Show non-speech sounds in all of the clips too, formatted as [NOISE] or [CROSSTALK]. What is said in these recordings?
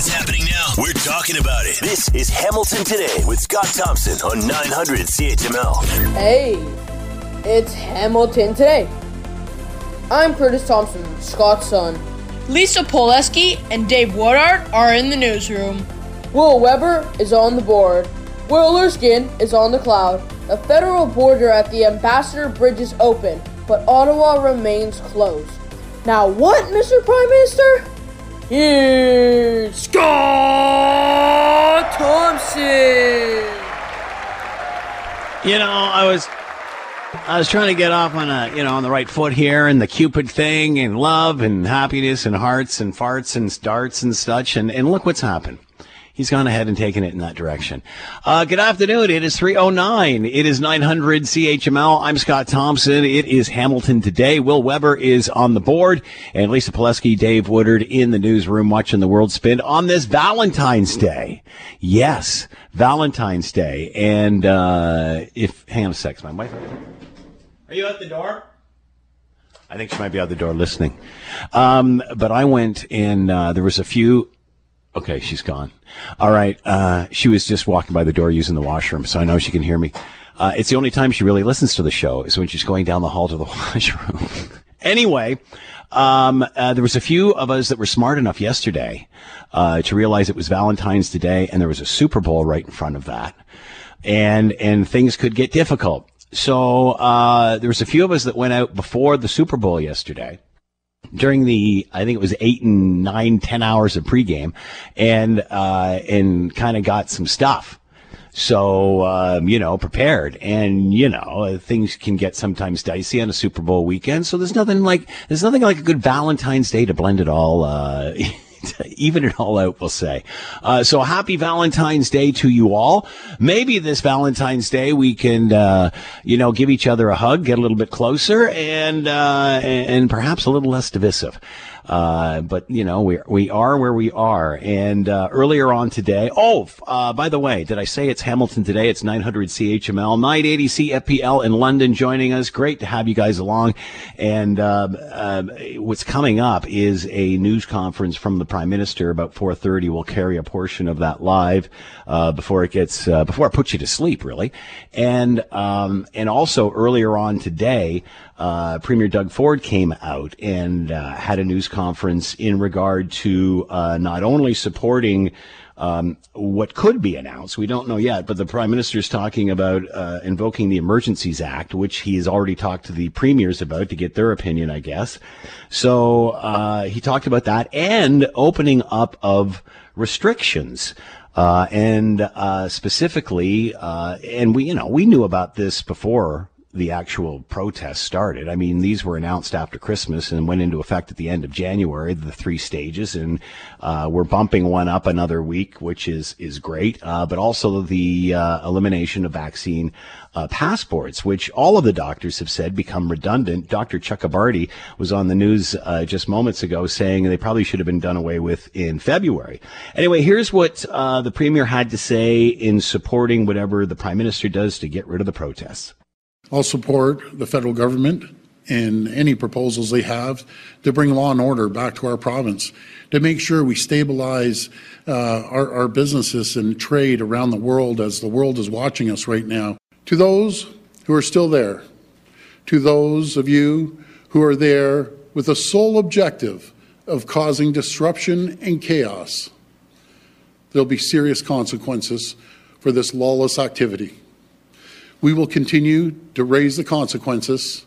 It's happening now. We're talking about it. This is Hamilton Today with Scott Thompson on 900 CHML. Hey, it's Hamilton today. I'm Curtis Thompson, Scott's son. Lisa Poleski and Dave Woodard are in the newsroom. Will Weber is on the board. Will Erskine is on the cloud. The federal border at the Ambassador Bridge is open, but Ottawa remains closed. Now, what, Mr. Prime Minister? Here's Scott Thompson. You know, I was I was trying to get off on a you know on the right foot here and the Cupid thing and love and happiness and hearts and farts and starts and such and, and look what's happened. He's gone ahead and taken it in that direction. Uh, good afternoon. It is 309. It is 900 CHML. I'm Scott Thompson. It is Hamilton today. Will Weber is on the board and Lisa Pileski, Dave Woodard in the newsroom watching the world spin on this Valentine's Day. Yes, Valentine's Day. And, uh, if, hang on a sec, my wife. Are you at the door? I think she might be out the door listening. Um, but I went and, uh, there was a few Okay, she's gone. All right. Uh, she was just walking by the door using the washroom, so I know she can hear me. Uh, it's the only time she really listens to the show is when she's going down the hall to the [LAUGHS] washroom. anyway, um, uh, there was a few of us that were smart enough yesterday uh, to realize it was Valentine's Day, and there was a Super Bowl right in front of that, and and things could get difficult. So uh, there was a few of us that went out before the Super Bowl yesterday during the I think it was eight and nine, ten hours of pregame, and uh, and kind of got some stuff. So um, you know, prepared, and you know, things can get sometimes dicey on a Super Bowl weekend. So there's nothing like there's nothing like a good Valentine's Day to blend it all. Uh, [LAUGHS] [LAUGHS] even it all out, we'll say. Uh, so happy Valentine's Day to you all. Maybe this Valentine's Day we can, uh, you know, give each other a hug, get a little bit closer, and uh, and perhaps a little less divisive. Uh, but you know, we we are where we are. And uh, earlier on today, oh, uh, by the way, did I say it's Hamilton today? It's 900 CHML, 980 CFPL in London joining us. Great to have you guys along. And um, um, what's coming up is a news conference from the Prime Minister about 4:30. We'll carry a portion of that live uh, before it gets uh, before it puts you to sleep, really. And um, and also earlier on today uh, Premier Doug Ford came out and uh, had a news conference in regard to uh, not only supporting um, what could be announced. We don't know yet, but the Prime Minister is talking about uh, invoking the Emergencies Act, which he has already talked to the premiers about to get their opinion, I guess. So uh, he talked about that and opening up of restrictions. Uh, and specifically, and we, you know, we knew about this before the actual protests started. I mean, these were announced after Christmas and went into effect at the end of January, the three stages, and uh, we're bumping one up another week, which is is great. Uh, but also the uh, elimination of vaccine uh, passports, which all of the doctors have said become redundant. Dr. Chakrabarti was on the news uh, just moments ago saying they probably should have been done away with in February. Anyway, here's what uh, the premier had to say in supporting whatever the prime minister does to get rid of the protests. I'll support the federal government in any proposals they have to bring law and order back to our province, to make sure we stabilize uh, our, our businesses and trade around the world as the world is watching us right now. To those who are still there, to those of you who are there with the sole objective of causing disruption and chaos, there'll be serious consequences for this lawless activity. We will continue to raise the consequences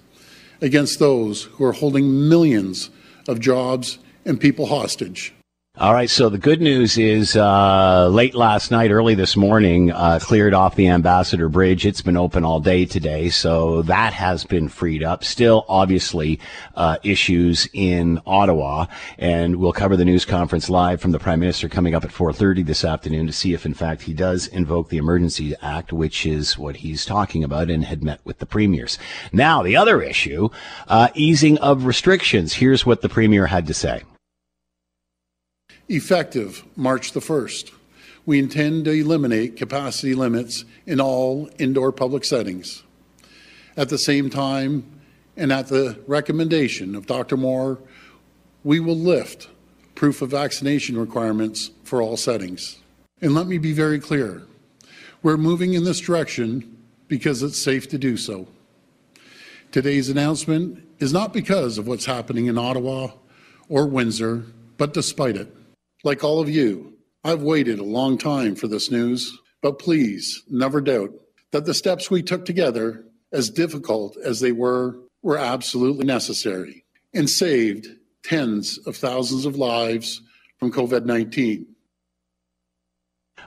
against those who are holding millions of jobs and people hostage. All right. So the good news is, uh, late last night, early this morning, uh, cleared off the Ambassador Bridge. It's been open all day today. So that has been freed up. Still, obviously, uh, issues in Ottawa. And we'll cover the news conference live from the Prime Minister coming up at 4.30 this afternoon to see if, in fact, he does invoke the Emergency Act, which is what he's talking about and had met with the premiers. Now, the other issue, uh, easing of restrictions. Here's what the Premier had to say effective March the 1st. We intend to eliminate capacity limits in all indoor public settings. At the same time, and at the recommendation of Dr. Moore, we will lift proof of vaccination requirements for all settings. And let me be very clear we're moving in this direction because it's safe to do so. Today's announcement is not because of what's happening in Ottawa or Windsor, but despite it. Like all of you, I've waited a long time for this news, but please never doubt that the steps we took together, as difficult as they were, were absolutely necessary and saved tens of thousands of lives from COVID 19.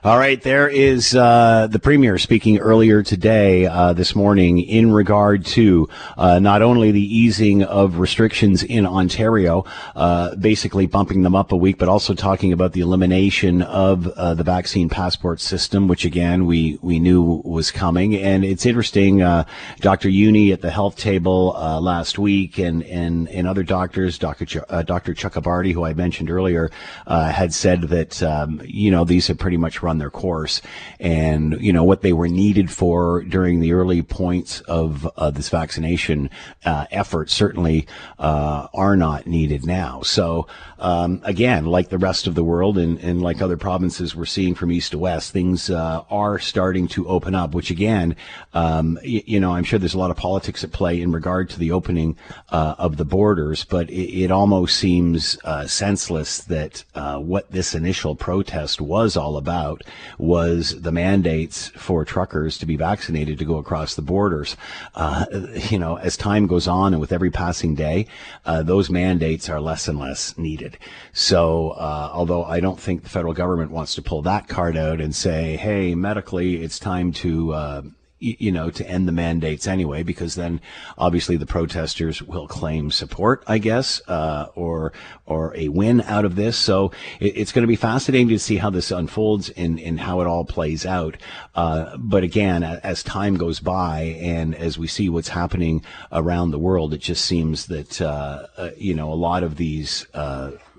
All right, there is uh, the premier speaking earlier today, uh, this morning, in regard to uh, not only the easing of restrictions in Ontario, uh, basically bumping them up a week, but also talking about the elimination of uh, the vaccine passport system, which again we we knew was coming. And it's interesting, uh, Dr. Jüni at the health table last week, and and and other doctors, Dr. Ch- Dr. Chakrabarti, who I mentioned earlier, had said that um, you know these have pretty much run their course and, you know, what they were needed for during the early points of uh, this vaccination uh, effort certainly uh, are not needed now. So, um, again, like the rest of the world and, and like other provinces we're seeing from east to west, things uh, are starting to open up, which again, um, y- you know, I'm sure there's a lot of politics at play in regard to the opening uh, of the borders, but it, it almost seems uh, senseless that what this initial protest was all about was the mandates for truckers to be vaccinated to go across the borders. Uh, you know, as time goes on and with every passing day, uh, those mandates are less and less needed. So, uh, although I don't think the federal government wants to pull that card out and say, hey, medically, it's time to uh, you know, to end the mandates anyway, because then obviously the protesters will claim support, I guess, uh, or or a win out of this. So it, it's going to be fascinating to see how this unfolds and, and how it all plays out. Uh, but again, as time goes by and as we see what's happening around the world, it just seems that uh, uh you know a lot of these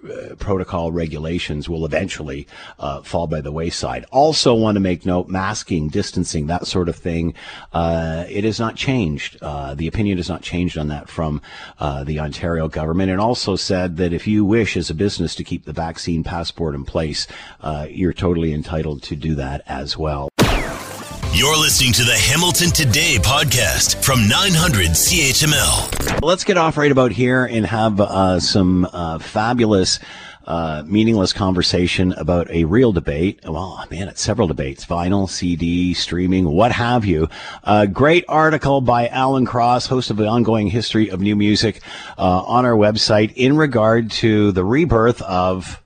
uh, uh, protocol regulations will eventually uh, fall by the wayside. Also, want to make note: masking, distancing, that sort of thing. Uh, it has not changed. Uh, the opinion has not changed on that from uh, the Ontario government, and also said that if you wish, as a business, to keep the vaccine passport in place, you're totally entitled to do that as well. You're listening to the Hamilton Today podcast from 900 CHML. Let's get off right about here and have uh, some uh, fabulous. Uh, meaningless conversation about a real debate. Well, man, it's several debates vinyl, CD, streaming, what have you. A great article by Alan Cross, host of the ongoing history of new music, uh, on our website in regard to the rebirth of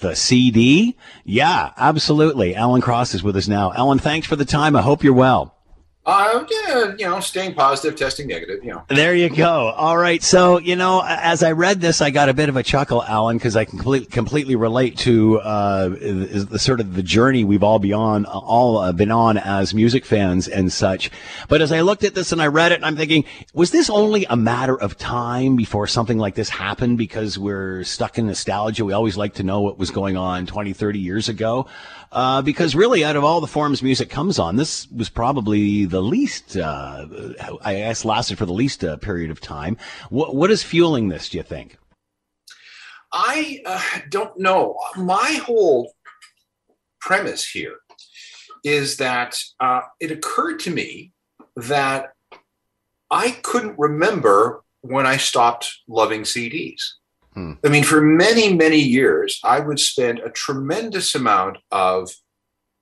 the CD? Yeah, absolutely. Alan Cross is with us now. Alan, thanks for the time. I hope you're well. Uh, yeah, you know, staying positive, testing negative, you know. There you go. All right. So, you know, as I read this, I got a bit of a chuckle, Alan, because I can completely, completely relate to, uh, the, sort of the journey we've all been on, all uh, been on as music fans and such. But as I looked at this and I read it, I'm thinking, was this only a matter of time before something like this happened because we're stuck in nostalgia? We always like to know what was going on 20, 30 years ago. Uh, because really, out of all the forms music comes on, this was probably the least, uh, I guess, lasted for the least uh, period of time. What, what is fueling this, do you think? I uh, don't know. My whole premise here is that uh, it occurred to me that I couldn't remember when I stopped loving CDs. Hmm. I mean, for many, many years, I would spend a tremendous amount of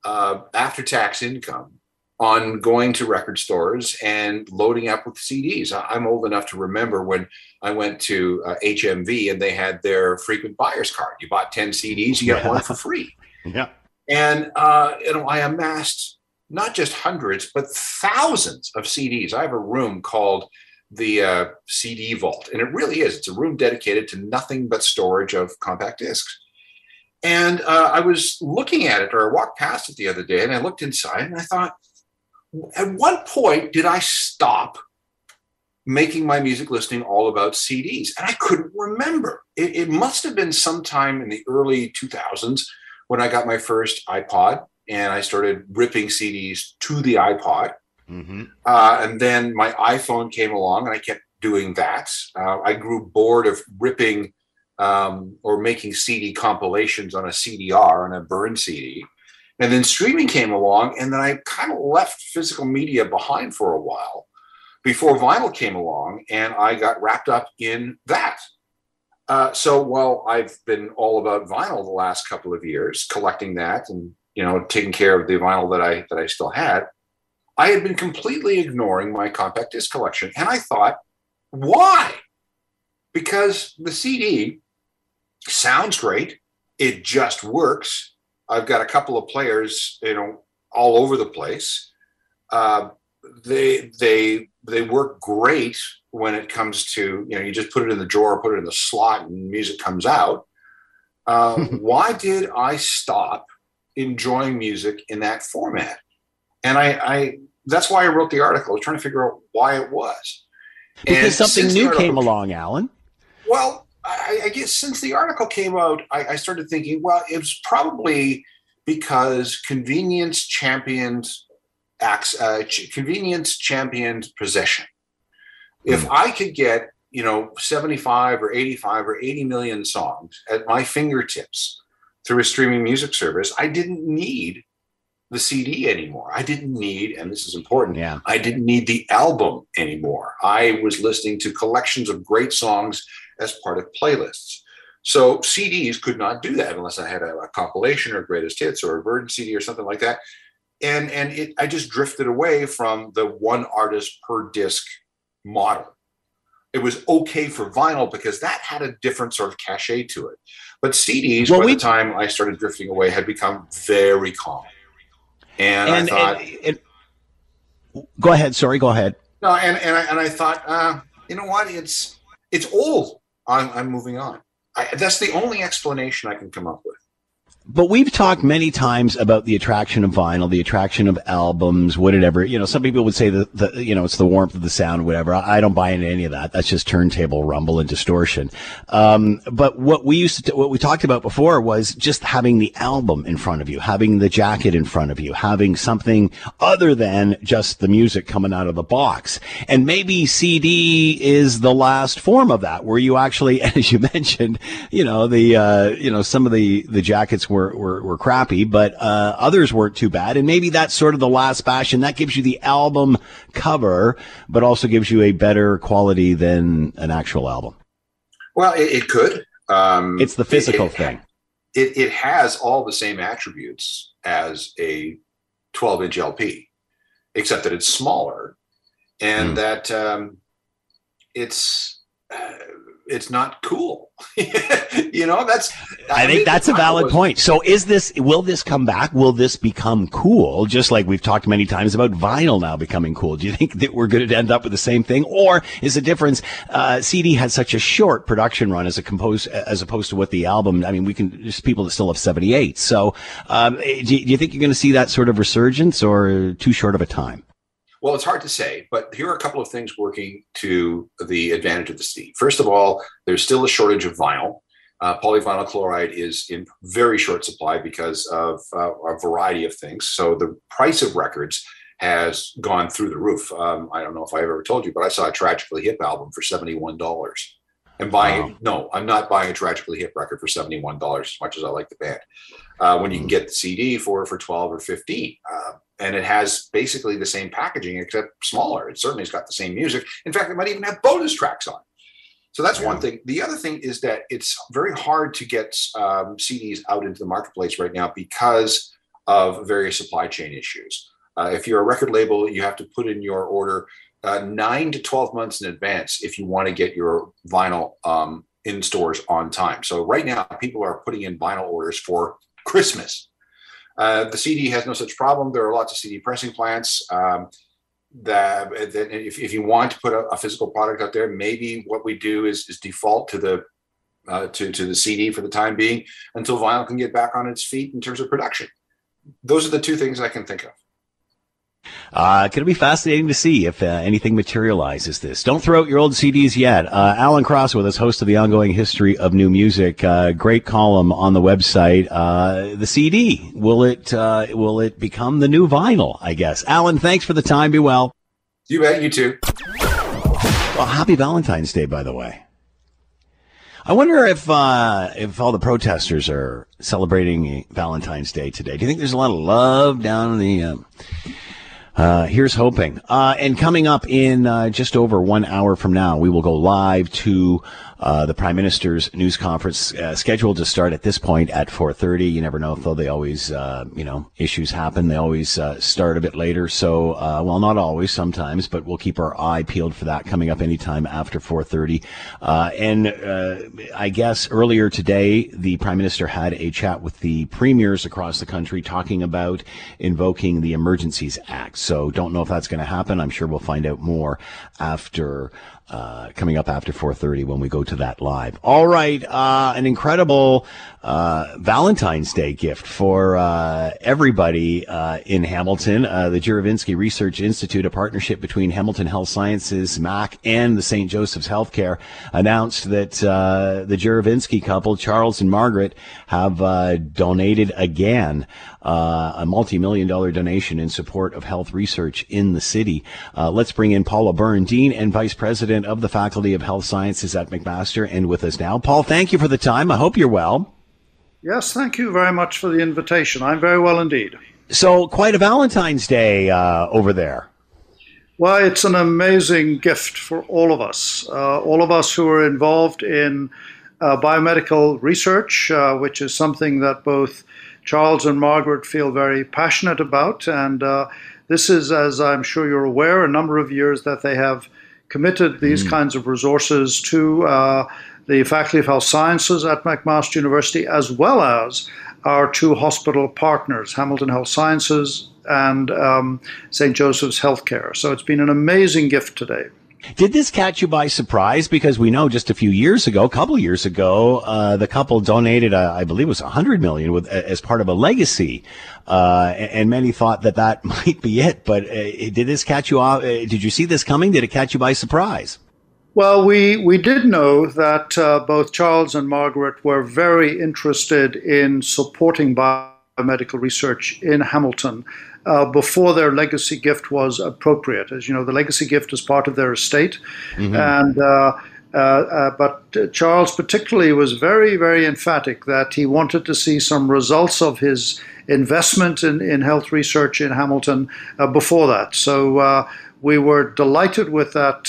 uh, after tax income on going to record stores and loading up with CDs. I'm old enough to remember when I went to uh, HMV and they had their frequent buyer's card. You bought 10 CDs, you get yeah. one for free. [LAUGHS] Yeah. And, uh, you know, I amassed not just hundreds, but thousands of CDs. I have a room called the uh, CD vault. And it really is. It's a room dedicated to nothing but storage of compact discs. And uh, I was looking at it, or I walked past it the other day, and I looked inside and I thought, at what point did I stop making my music listening all about CDs? And I couldn't remember. It, it must have been sometime in the early 2000s when I got my first iPod and I started ripping CDs to the iPod. Mm-hmm. Uh, and then my iPhone came along and I kept doing that. Uh, I grew bored of ripping um, or making CD compilations on a CDR on a burn CD. And then streaming came along, and then I kind of left physical media behind for a while before vinyl came along, and I got wrapped up in that. Uh, so while I've been all about vinyl the last couple of years, collecting that and you know taking care of the vinyl that I that I still had, I had been completely ignoring my compact disc collection, and I thought, why? Because the CD sounds great, it just works. I've got a couple of players, you know, all over the place. Uh, they they they work great when it comes to you know you just put it in the drawer, put it in the slot, and music comes out. Uh, [LAUGHS] why did I stop enjoying music in that format? And I, I that's why I wrote the article. I was trying to figure out why it was. Because and something new article, came along, Alan. Well, I, I, guess since the article came out, I, I started thinking, well, it was probably because convenience championed acts, uh, convenience championed possession. If mm. I could get, you know, 75 or 85 or 80 million songs at my fingertips through a streaming music service, I didn't need the CD anymore. I didn't need, and this is important, yeah. I didn't need the album anymore. I was listening to collections of great songs as part of playlists. So CDs could not do that unless I had a, a compilation or greatest hits or a Virgin CD or something like that. And and it, I just drifted away from the one artist per disc model. It was okay for vinyl because that had a different sort of cachet to it. But CDs, well, by we, the time I started drifting away, had become very common. And, and I thought, and, and, go ahead. Sorry, go ahead. No, and and I, and I thought, uh, you know what? It's it's old. I'm, I'm moving on. I, that's the only explanation I can come up with. But we've talked many times about the attraction of vinyl, the attraction of albums, whatever. You know, some people would say that, the, you know, it's the warmth of the sound, whatever. I don't buy into any of that. That's just turntable rumble and distortion. Um, but what we used to, what we talked about before was just having the album in front of you, having the jacket in front of you, having something other than just the music coming out of the box. And maybe CD is the last form of that, where you actually, [LAUGHS] as you mentioned, you know, the, uh, you know, some of the, the jackets were were, were, were crappy, but uh, others weren't too bad. And maybe that's sort of the last bastion. That gives you the album cover, but also gives you a better quality than an actual album. Well, it, it could. Um, it's the physical it, it, thing. It, it has all the same attributes as a 12 inch LP, except that it's smaller and mm. that um, it's. Uh, it's not cool. [LAUGHS] you know, that's. I, I think that's a valid was, point. So, is this? Will this come back? Will this become cool? Just like we've talked many times about vinyl now becoming cool. Do you think that we're going to end up with the same thing, or is the difference? Uh, CD had such a short production run as a compose as opposed to what the album. I mean, we can just people that still have seventy eight. So, um, do, you, do you think you're going to see that sort of resurgence, or too short of a time? Well, it's hard to say, but here are a couple of things working to the advantage of the CD. First of all, there's still a shortage of vinyl. Uh, polyvinyl chloride is in very short supply because of uh, a variety of things. So the price of records has gone through the roof. Um, I don't know if I ever told you, but I saw a Tragically Hip album for $71. And buying wow. no, I'm not buying a Tragically Hip record for $71 as much as I like the band. Uh, when you can hmm. get the CD for for 12 or 15. Uh, and it has basically the same packaging except smaller. It certainly has got the same music. In fact, it might even have bonus tracks on. So that's yeah. one thing. The other thing is that it's very hard to get um, CDs out into the marketplace right now because of various supply chain issues. Uh, if you're a record label, you have to put in your order uh, nine to 12 months in advance if you want to get your vinyl um, in stores on time. So right now, people are putting in vinyl orders for Christmas. Uh, the CD has no such problem. There are lots of CD pressing plants. Um, that, that if, if, you want to put a, a, physical product out there, maybe what we do is, is default to the uh, to to the CD for the time being until vinyl can get back on its feet in terms of production. Those are the two things I can think of. Uh, going to be fascinating to see if uh, anything materializes this. Don't throw out your old CDs yet. Uh, Alan Cross with us, host of the ongoing history of new music. Uh, great column on the website. Uh, the CD will it uh, will it become the new vinyl? I guess. Alan, thanks for the time. Be well. You bet. You too. Well, happy Valentine's Day, by the way. I wonder if uh, if all the protesters are celebrating Valentine's Day today. Do you think there's a lot of love down in the? Uh, uh, here's hoping. Uh, and coming up in uh, just over one hour from now, we will go live to uh, the Prime Minister's news conference uh, scheduled to start at this point at 4:30. You never know, though. They always, uh, you know, issues happen. They always uh, start a bit later. So, uh, well, not always, sometimes, but we'll keep our eye peeled for that coming up anytime after 4:30. Uh, and I guess earlier today, the Prime Minister had a chat with the premiers across the country, talking about invoking the Emergencies Act. So, don't know if that's going to happen. I'm sure we'll find out more after coming up after 4.30 when we go to that live. All right uh, an incredible uh, valentine's day gift for uh, everybody uh, in hamilton. Uh, the Juravinski research institute a partnership between hamilton health sciences mac and the st joseph's healthcare announced that the Juravinski couple charles and margaret have donated again a multi-million dollar donation in support of health research in the city let's bring in Paul O'Byrne dean and vice president president of the Faculty of Health Sciences at McMaster, and with us now. Paul, thank you for the time. I hope you're well. Yes, thank you very much for the invitation. I'm very well indeed. So, quite a Valentine's Day uh, over there. Well, it's an amazing gift for all of us. Uh, all of us who are involved in uh, biomedical research, uh, which is something that both Charles and Margaret feel very passionate about. And uh, this is, as I'm sure you're aware, a number of years that they have committed these mm. kinds of resources to uh, the Faculty of Health Sciences at McMaster University, as well as our two hospital partners, Hamilton Health Sciences and um, St. Joseph's Healthcare. So it's been an amazing gift today. Did this catch you by surprise? Because we know just a few years ago, a couple years ago, uh, the couple donated, uh, I believe it was a hundred million with, as part of a legacy. Uh, and many thought that that [LAUGHS] might be it. But uh, did this catch you off? Uh, did you see this coming? Did it catch you by surprise? Well, we, we did know that uh, both Charles and Margaret were very interested in supporting biomedical research in Hamilton uh, before their legacy gift was appropriate. As you know, the legacy gift is part of their estate, mm-hmm. and uh, uh, uh but Charles particularly was very, very emphatic that he wanted to see some results of his investment in, in health research in Hamilton uh, before that. So uh, we were delighted with that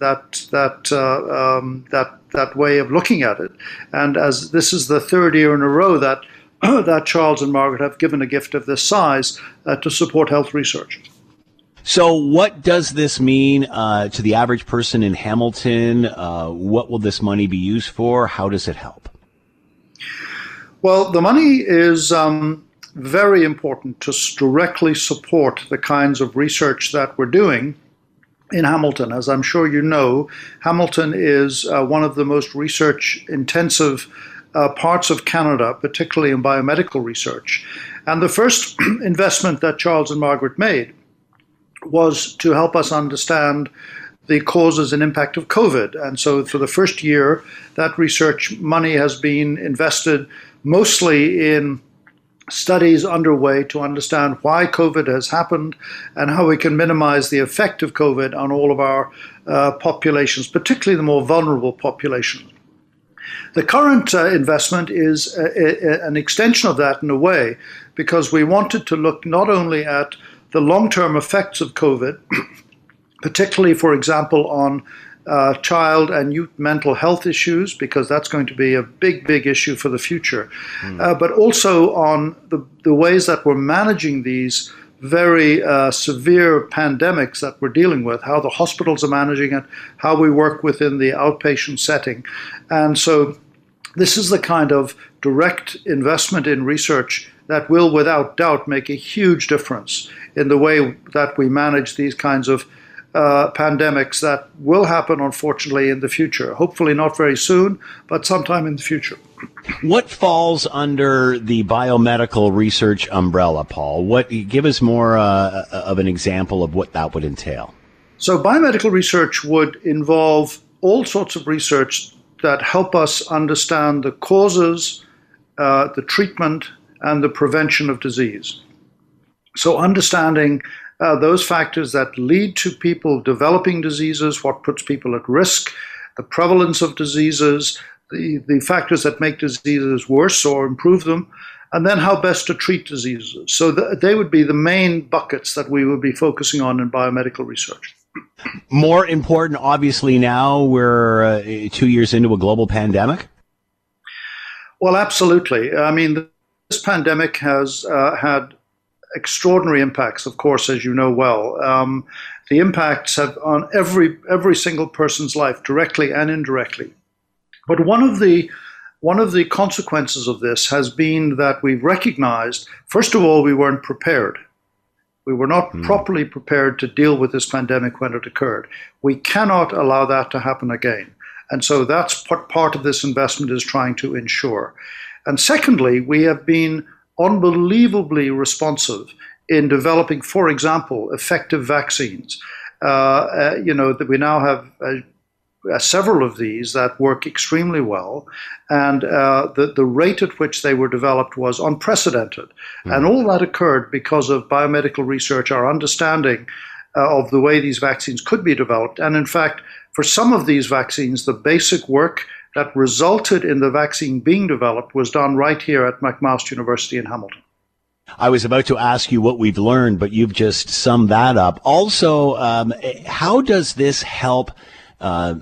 that that um, that that way of looking at it. And as this is the third year in a row that [CLEARS THROAT] that Charles and Margaret have given a gift of this size uh, to support health research. So, what does this mean uh, to the average person in Hamilton? Uh, what will this money be used for? How does it help? Well, the money is um, very important to directly support the kinds of research that we're doing in Hamilton. As I'm sure you know, Hamilton is uh, one of the most research intensive uh, parts of Canada, particularly in biomedical research. And the first [CLEARS THROAT] investment that Charles and Margaret made was to help us understand the causes and impact of COVID. And so, for the first year, that research money has been invested mostly in studies underway to understand why COVID has happened and how we can minimize the effect of COVID on all of our uh, populations, particularly the more vulnerable populations. The current uh, investment is a, a, an extension of that in a way, because we wanted to look not only at the long term effects of COVID, [CLEARS THROAT] particularly, for example, on uh, child and youth mental health issues, because that's going to be a big, big issue for the future, mm. uh, but also on the, the ways that we're managing these very uh, severe pandemics that we're dealing with, how the hospitals are managing it, how we work within the outpatient setting. And so this is the kind of direct investment in research that will, without doubt, make a huge difference in the way that we manage these kinds of uh, pandemics that will happen, unfortunately, in the future. Hopefully, not very soon, but sometime in the future. What falls under the biomedical research umbrella, Paul? What give us more uh, of an example of what that would entail? So, biomedical research would involve all sorts of research that help us understand the causes, uh, the treatment, and the prevention of disease. So, understanding uh, those factors that lead to people developing diseases, what puts people at risk, the prevalence of diseases, the, the factors that make diseases worse or improve them, and then how best to treat diseases. So th- they would be the main buckets that we would be focusing on in biomedical research. More important, obviously, now we're uh, two years into a global pandemic. Well, absolutely. I mean, this pandemic has uh, had extraordinary impacts, of course, as you know well. Um, the impacts have on every every single person's life, directly and indirectly. But one of the one of the consequences of this has been that we've recognized, first of all, we weren't prepared. We were not mm. properly prepared to deal with this pandemic when it occurred. We cannot allow that to happen again. And so that's what part of this investment is trying to ensure. And secondly, we have been unbelievably responsive in developing, for example, effective vaccines. Uh, uh, you know, that we now have uh, uh, several of these that work extremely well, and uh, the, the rate at which they were developed was unprecedented. Mm-hmm. And all that occurred because of biomedical research, our understanding uh, of the way these vaccines could be developed. And in fact, for some of these vaccines, the basic work that resulted in the vaccine being developed was done right here at McMaster University in Hamilton. I was about to ask you what we've learned, but you've just summed that up. Also, um, how does this help uh,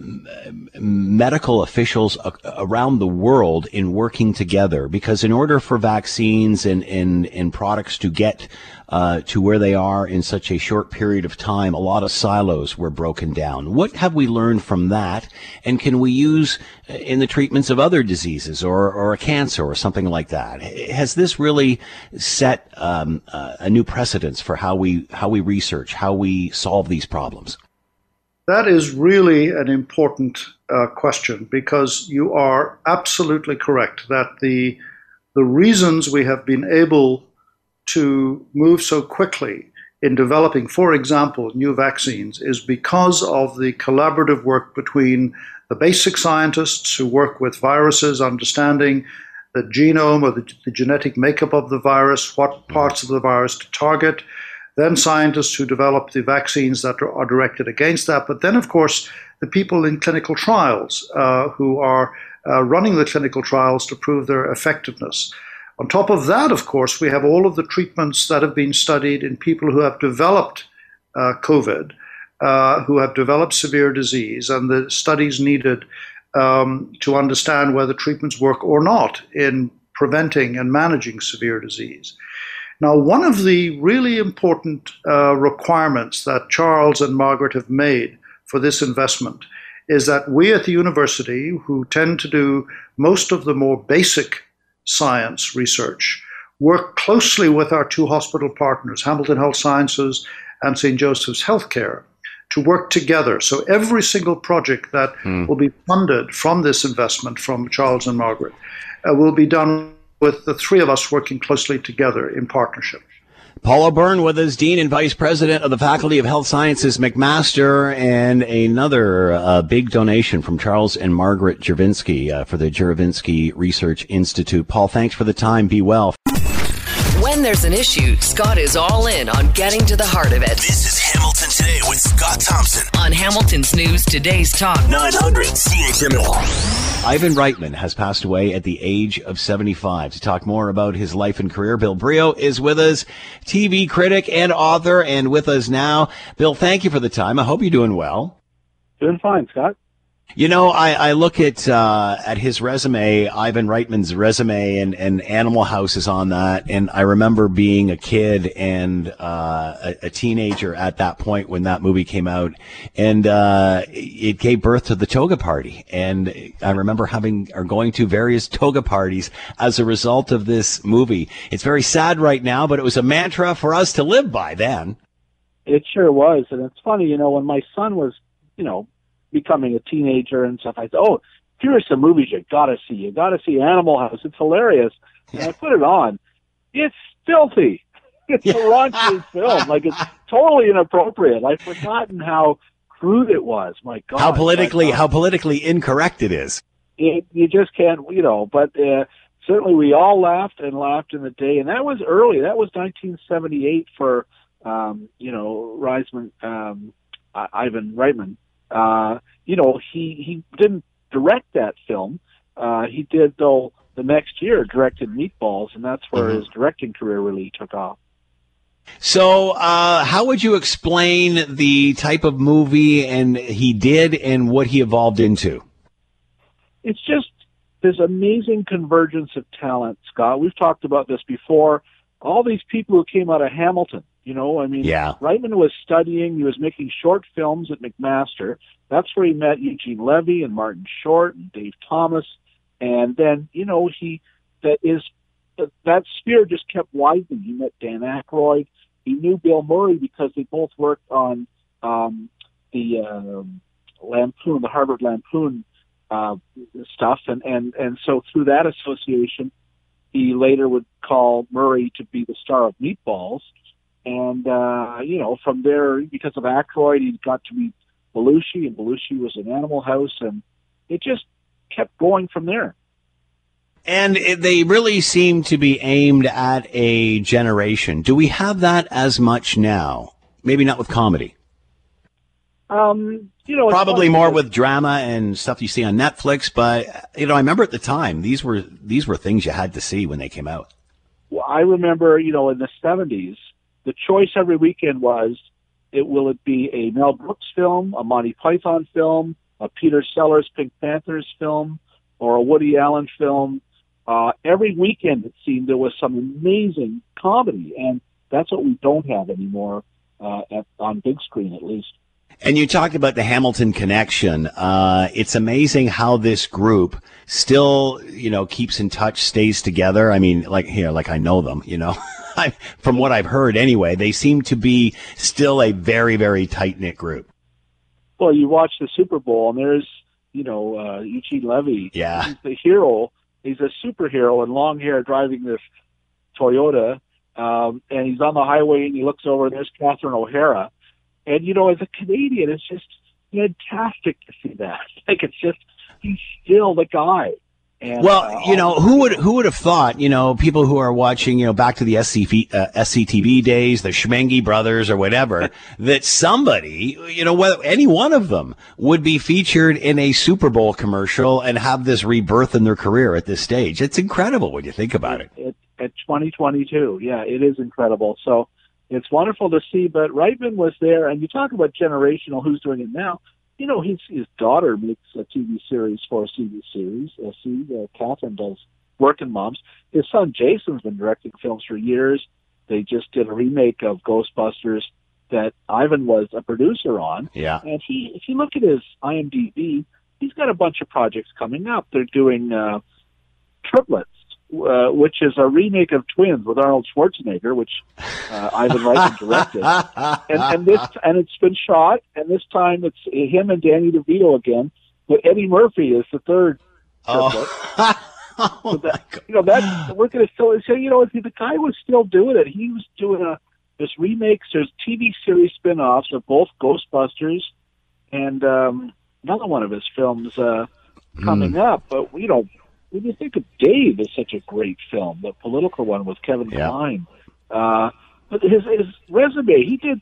medical officials around the world in working together. Because in order for vaccines and, and, and products to get uh, to where they are in such a short period of time, a lot of silos were broken down. What have we learned from that? And can we use uh, in the treatments of other diseases or, or a cancer or something like that? Has this really set um, uh, a new precedence for how we how we research, how we solve these problems? That is really an important uh, question because you are absolutely correct that the the reasons we have been able to move so quickly in developing, for example, new vaccines is because of the collaborative work between the basic scientists who work with viruses, understanding the genome or the, the genetic makeup of the virus, what parts of the virus to target, then scientists who develop the vaccines that are, directed against that, but then, of course, the people in clinical trials uh, who are uh, running the clinical trials to prove their effectiveness. On top of that, of course, we have all of the treatments that have been studied in people who have developed uh, COVID, uh, who have developed severe disease, and the studies needed um, to understand whether treatments work or not in preventing and managing severe disease. Now, one of the really important uh, requirements that Charles and Margaret have made for this investment is that we at the university, who tend to do most of the more basic science research, work closely with our two hospital partners, Hamilton Health Sciences and St. Joseph's Healthcare, to work together. So every single project that mm. will be funded from this investment from Charles and Margaret uh, will be done with the three of us working closely together in partnership. Paul O'Byrne with us, Dean and Vice President of the Faculty of Health Sciences, McMaster, and another uh, big donation from Charles and Margaret Juravinski uh, for the Juravinski Research Institute. Paul, thanks for the time. Be well. When there's an issue, Scott is all in on getting to the heart of it. This is Hamilton Today with Scott Thompson on Hamilton's News Today's Talk 900 CHML. Ivan Reitman has passed away at the age of 75. To talk more about his life and career, Bill Brioux is with us, TV critic and author, and with us now. Bill, thank you for the time. I hope you're doing well. Doing fine, Scott. You know, I, I look at uh, at his resume, Ivan Reitman's resume, and, and Animal House is on that. And I remember being a kid and uh, a, a, teenager at that point when that movie came out, and uh, it gave birth to the Toga Party. And I remember having or going to various Toga parties as a result of this movie. It's very sad right now, but it was a mantra for us to live by then. It sure was, and it's funny, you know, when my son was, you know, becoming a teenager and stuff. I said, "Oh, here are some movies you got to see. You got to see Animal House. It's hilarious." And I put it on. It's filthy. [LAUGHS] It's a raunchy [LAUGHS] film. Like it's totally inappropriate. I've forgotten how crude it was. My God, how politically how politically incorrect it is. It, you just can't, you know. But uh, certainly, we all laughed and laughed in the day, and that was early. That was 1978 for um, you know Reisman, um, Ivan Reitman uh, you know, he he didn't direct that film, Uh, he did though the next year directed Meatballs, and that's where Mhm. his directing career really took off. So, uh, how would you explain the type of movie and he did and what he evolved into? it's just this amazing convergence of talent, Scott. We've talked about this before. All these people who came out of Hamilton, you know, I mean, Yeah. Reitman was studying, he was making short films at McMaster. That's where he met Eugene Levy and Martin Short and Dave Thomas. And then, you know, he, that is, that, sphere just kept widening. He met Dan Aykroyd. He knew Bill Murray because they both worked on um, the um, Lampoon, the Harvard Lampoon uh, stuff, and and and so through that association, he later would call Murray to be the star of Meatballs, and uh, you know from there because of Aykroyd, he got to meet Belushi, and Belushi was in Animal House, and it just kept going from there. And it, they really seem to be aimed at a generation. Do we have that as much now? Maybe not with comedy. Um, you know, Probably more with drama and stuff you see on Netflix. But you know, I remember at the time these were these were things you had to see when they came out. Well, I remember, you know, in the '70s, the choice every weekend was, it will it be a Mel Brooks film, a Monty Python film, a Peter Sellers Pink Panthers film, or a Woody Allen film. Uh, every weekend, it seemed there was some amazing comedy, and that's what we don't have anymore uh, at, on big screen, at least. And you talked about the Hamilton connection. Uh, it's amazing how this group still, you know, keeps in touch, stays together. I mean, like here, like I know them, you know, [LAUGHS] I, from what I've heard anyway, they seem to be still a very, very tight knit group. Well, you watch the Super Bowl, and there's, you know, uh, Eugene Levy. Yeah. He's the hero. He's a superhero in long hair driving this Toyota, um, and he's on the highway, and he looks over, and there's Catherine O'Hara. And, you know, as a Canadian, it's just fantastic to see that. [LAUGHS] Like, it's just, he's still the guy. And, Well, uh, you know, who would who would have thought? You know, people who are watching, you know, back to the SCV, uh, SCTV days, the Schmenge brothers or whatever, [LAUGHS] that somebody, you know, whether any one of them would be featured in a Super Bowl commercial and have this rebirth in their career at this stage. It's incredible when you think about it. It, at 2022. Yeah, it is incredible. So it's wonderful to see. But Reitman was there, and you talk about generational. Who's doing it now? You know, his his daughter makes a TV series for a TV series. Uh, see, uh, Catherine does Working Moms. His son Jason's been directing films for years. They just did a remake of Ghostbusters that Ivan was a producer on. Yeah. And he, if you look at his IMDb, he's got a bunch of projects coming up. They're doing uh, Triplets, uh, which is a remake of Twins with Arnold Schwarzenegger, which uh, Ivan Reitman directed. [LAUGHS] and, and this and it's been shot, and this time it's him and Danny DeVito again, but Eddie Murphy is the third. Triplet. [LAUGHS] Oh, So that, you know that we're going to still say you know if the guy was still doing it, he was doing a this remakes. There's TV series spin-offs of both Ghostbusters and um, another one of his films uh, coming up. But you know, when you think of Dave is such a great film, the political one with Kevin Yeah. Kline. Uh, but his his resume, he did,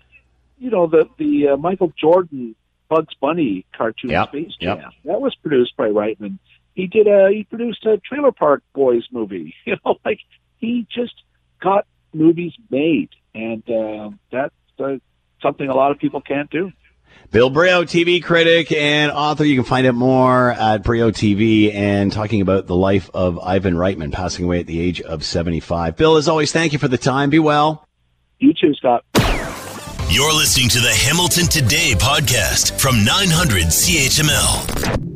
you know, the the uh, Michael Jordan Bugs Bunny cartoon Yep, Space yep. Jam. That was produced by Reitman. He did a he produced a Trailer Park Boys movie. [LAUGHS] You know, like he just got movies made, and uh, that's uh, something a lot of people can't do. Bill Brioux, TV critic and author. You can find out more at Brioux TV and talking about the life of Ivan Reitman, passing away at the age of 75. Bill, as always, thank you for the time. Be well. You too, Scott. You're listening to the Hamilton Today podcast from 900 CHML.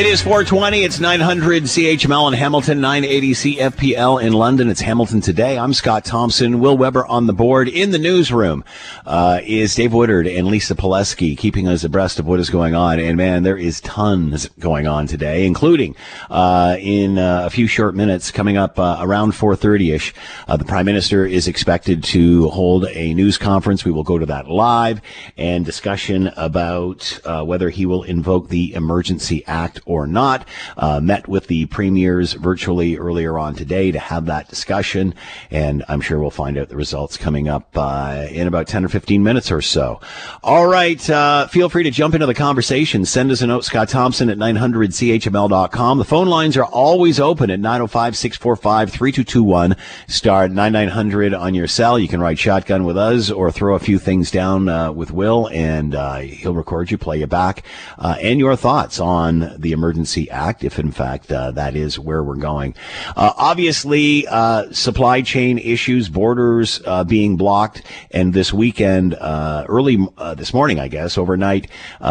It is 420. It's 900 CHML in Hamilton, 980 CFPL in London. It's Hamilton today. I'm Scott Thompson. Will Weber on the board. In the newsroom uh, is Dave Woodard and Lisa Pileski keeping us abreast of what is going on. And man, there is tons going on today, including uh, in uh, a few short minutes coming up uh, around 4:30ish. Uh, the Prime Minister is expected to hold a news conference. We will go to that live and discussion about uh, whether he will invoke the Emergency Act or not. Uh, met with the premiers virtually earlier on today to have that discussion, and I'm sure we'll find out the results coming up uh, in about 10 or 15 minutes or so. All right, uh, feel free to jump into the conversation. Send us a note, Scott Thompson at 900CHML.com. The phone lines are always open at 905 645 3221, star 9900 on your cell. You can ride shotgun with us or throw a few things down uh, with Will, and uh, he'll record you, play you back, uh, and your thoughts on the Emergency Act, if in fact uh, that is where we're going. Uh, obviously, uh, supply chain issues, borders uh, being blocked, and this weekend, uh, early this morning, I guess, overnight,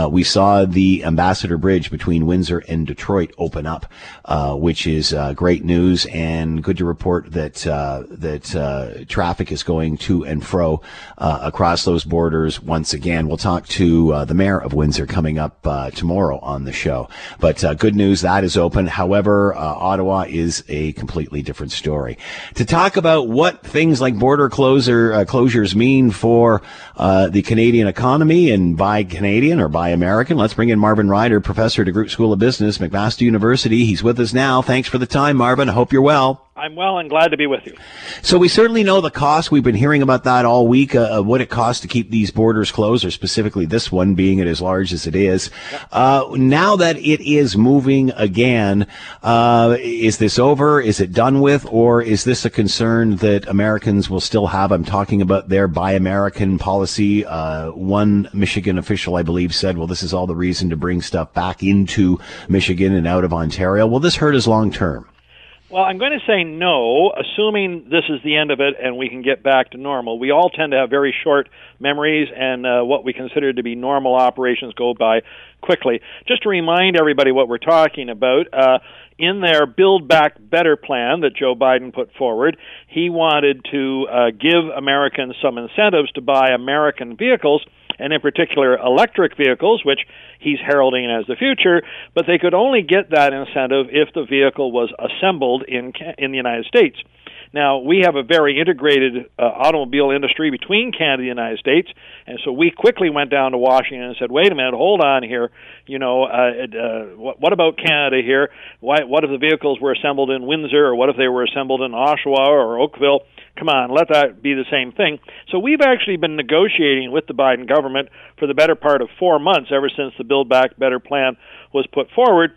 we saw the Ambassador Bridge between Windsor and Detroit open up, which is great news and good to report that that traffic is going to and fro across those borders once again. We'll talk to the mayor of Windsor coming up tomorrow on the show. But uh, good news, that is open. However, uh, Ottawa is a completely different story. To talk about what things like border closer, uh, closures mean for uh, the Canadian economy and by Canadian or by American, let's bring in Marvin Ryder, professor at DeGroote School of Business, McMaster University. He's with us now. Thanks for the time, Marvin. I hope you're well. I'm well and glad to be with you. So we certainly know the cost. We've been hearing about that all week. Uh, what it costs to keep these borders closed, or specifically this one being it as large as it is. Yep. Uh, now that it is moving again, uh, is this over? Is it done with, or is this a concern that Americans will still have? I'm talking about their Buy American policy. Uh, one Michigan official, I believe, said, "Well, this is all the reason to bring stuff back into Michigan and out of Ontario." Will this hurt us long term? Well, I'm going to say no, assuming this is the end of it and we can get back to normal. We all tend to have very short memories, and uh, what we consider to be normal operations go by quickly. Just to remind everybody what we're talking about, uh, in their Build Back Better plan that Joe Biden put forward, he wanted to uh, give Americans some incentives to buy American vehicles and in particular electric vehicles, which he's heralding as the future, but they could only get that incentive if the vehicle was assembled in in the United States. Now, we have a very integrated uh, automobile industry between Canada and the United States, and so we quickly went down to Washington and said, wait a minute, hold on here. You know, uh, uh, what, what about Canada here? Why, what if the vehicles were assembled in Windsor, or what if they were assembled in Oshawa or Oakville? Come on, let that be the same thing. So we've actually been negotiating with the Biden government for the better part of four months, ever since the Build Back Better plan was put forward.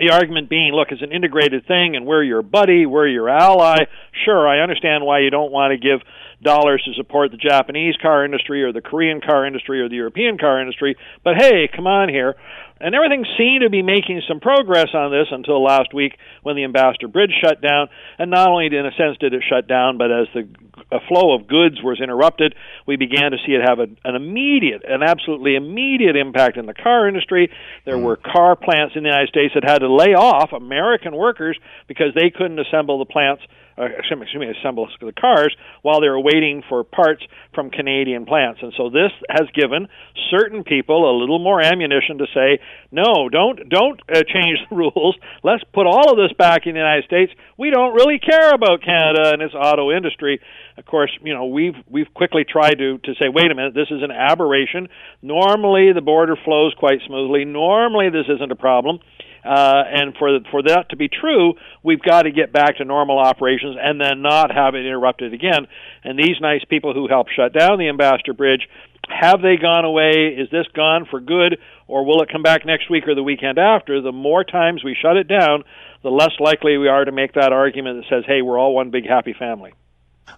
The argument being, look, it's an integrated thing, and we're your buddy, we're your ally. Sure, I understand why you don't want to give dollars to support the Japanese car industry or the Korean car industry or the European car industry, but hey, come on here. And everything seemed to be making some progress on this until last week when the Ambassador Bridge shut down. And not only, in a sense, did it shut down, but as the flow of goods was interrupted, we began to see it have a, an immediate, an absolutely immediate impact in the car industry. There hmm. were car plants in the United States that had to lay off American workers because they couldn't assemble the plants uh, excuse me, assemble the cars while they were waiting for parts from Canadian plants. And so this has given certain people a little more ammunition to say, no, don't don't uh, change the [LAUGHS] rules. Let's put all of this back in the United States. We don't really care about Canada and its auto industry. Of course, you know we've we've quickly tried to to say, wait a minute, this is an aberration. Normally the border flows quite smoothly. Normally this isn't a problem. Uh, and for for that to be true, we've got to get back to normal operations and then not have it interrupted again. And these nice people who helped shut down the Ambassador Bridge, have they gone away? Is this gone for good, or will it come back next week or the weekend after? The more times we shut it down, the less likely we are to make that argument that says, "Hey, we're all one big happy family."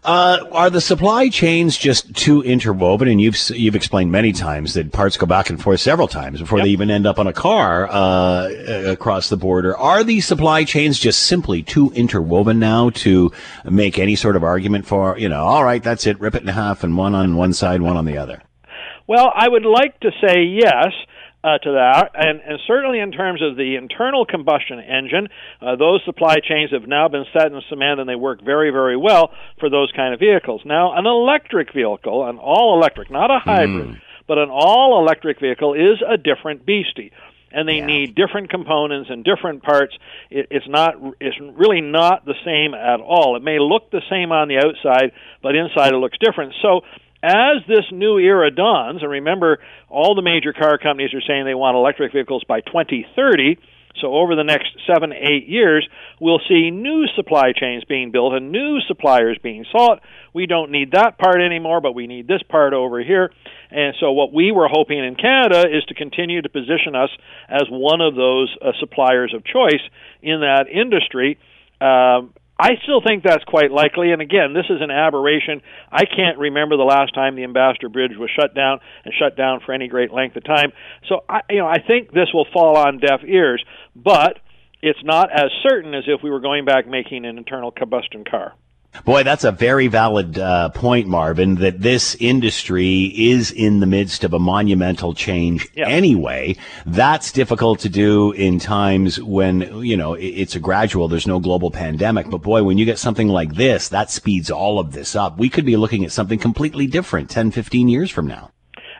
Uh, are the supply chains just too interwoven? And you've you've explained many times that parts go back and forth several times before yep. they even end up on a car uh, across the border. Are these supply chains just simply too interwoven now to make any sort of argument for you know? All right, that's it. Rip it in half, and one on one side, one on the other. Well, I would like to say yes. Uh, to that. And, and certainly in terms of the internal combustion engine, uh, those supply chains have now been set in cement and they work very, very well for those kind of vehicles. Now, an electric vehicle, an all electric, not a hybrid, mm. but an all electric vehicle is a different beastie and they yeah. need different components and different parts. It, it's not it's really not the same at all. It may look the same on the outside, but inside it looks different. So as this new era dawns, and remember, all the major car companies are saying they want electric vehicles by 2030. So over the next seven, eight years, we'll see new supply chains being built and new suppliers being sought. We don't need that part anymore, but we need this part over here. And so what we were hoping in Canada is to continue to position us as one of those uh, suppliers of choice in that industry. Um, I still think that's quite likely. And again, this is an aberration. I can't remember the last time the Ambassador Bridge was shut down and shut down for any great length of time. So I, you know, I think this will fall on deaf ears, but it's not as certain as if we were going back making an internal combustion car. Boy, that's a very valid uh, point, Marvin, that this industry is in the midst of a monumental change yeah. anyway. That's difficult to do in times when, you know, it's a gradual, there's no global pandemic. But boy, when you get something like this, that speeds all of this up. We could be looking at something completely different 10, 15 years from now.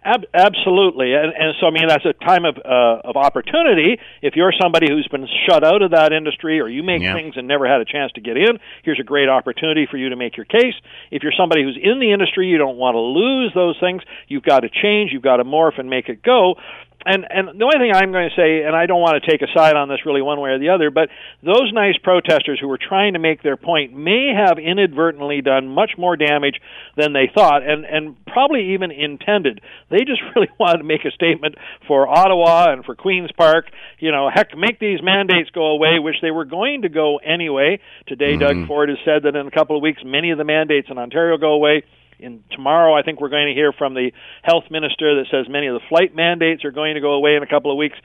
Ab- absolutely, and, and so I mean that's a time of uh, of opportunity. If you're somebody who's been shut out of that industry, or you make yeah. things and never had a chance to get in, here's a great opportunity for you to make your case. If you're somebody who's in the industry, you don't want to lose those things. You've got to change. You've got to morph and make it go and and the only thing I'm going to say, and I don't want to take a side on this really one way or the other, but those nice protesters who were trying to make their point may have inadvertently done much more damage than they thought, and and probably even intended. They just [LAUGHS] really wanted to make a statement for Ottawa and for Queens Park. You know, heck, make these mandates go away, which they were going to go anyway. Today, mm-hmm. Doug Ford has said that in a couple of weeks, many of the mandates in Ontario go away in tomorrow, I think we're going to hear from the health minister that says many of the flight mandates are going to go away in a couple of weeks.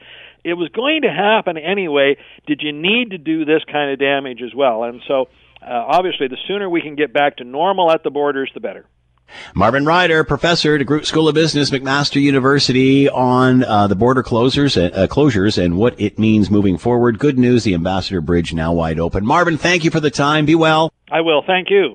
It was going to happen anyway. Did you need to do this kind of damage as well? And so, uh, obviously, the sooner we can get back to normal at the borders, the better. Marvin Ryder, professor at DeGroote School of Business, McMaster University, on uh, the border closures, uh, closures and what it means moving forward. Good news: the Ambassador Bridge now wide open. Marvin, thank you for the time. Be well. I will. Thank you.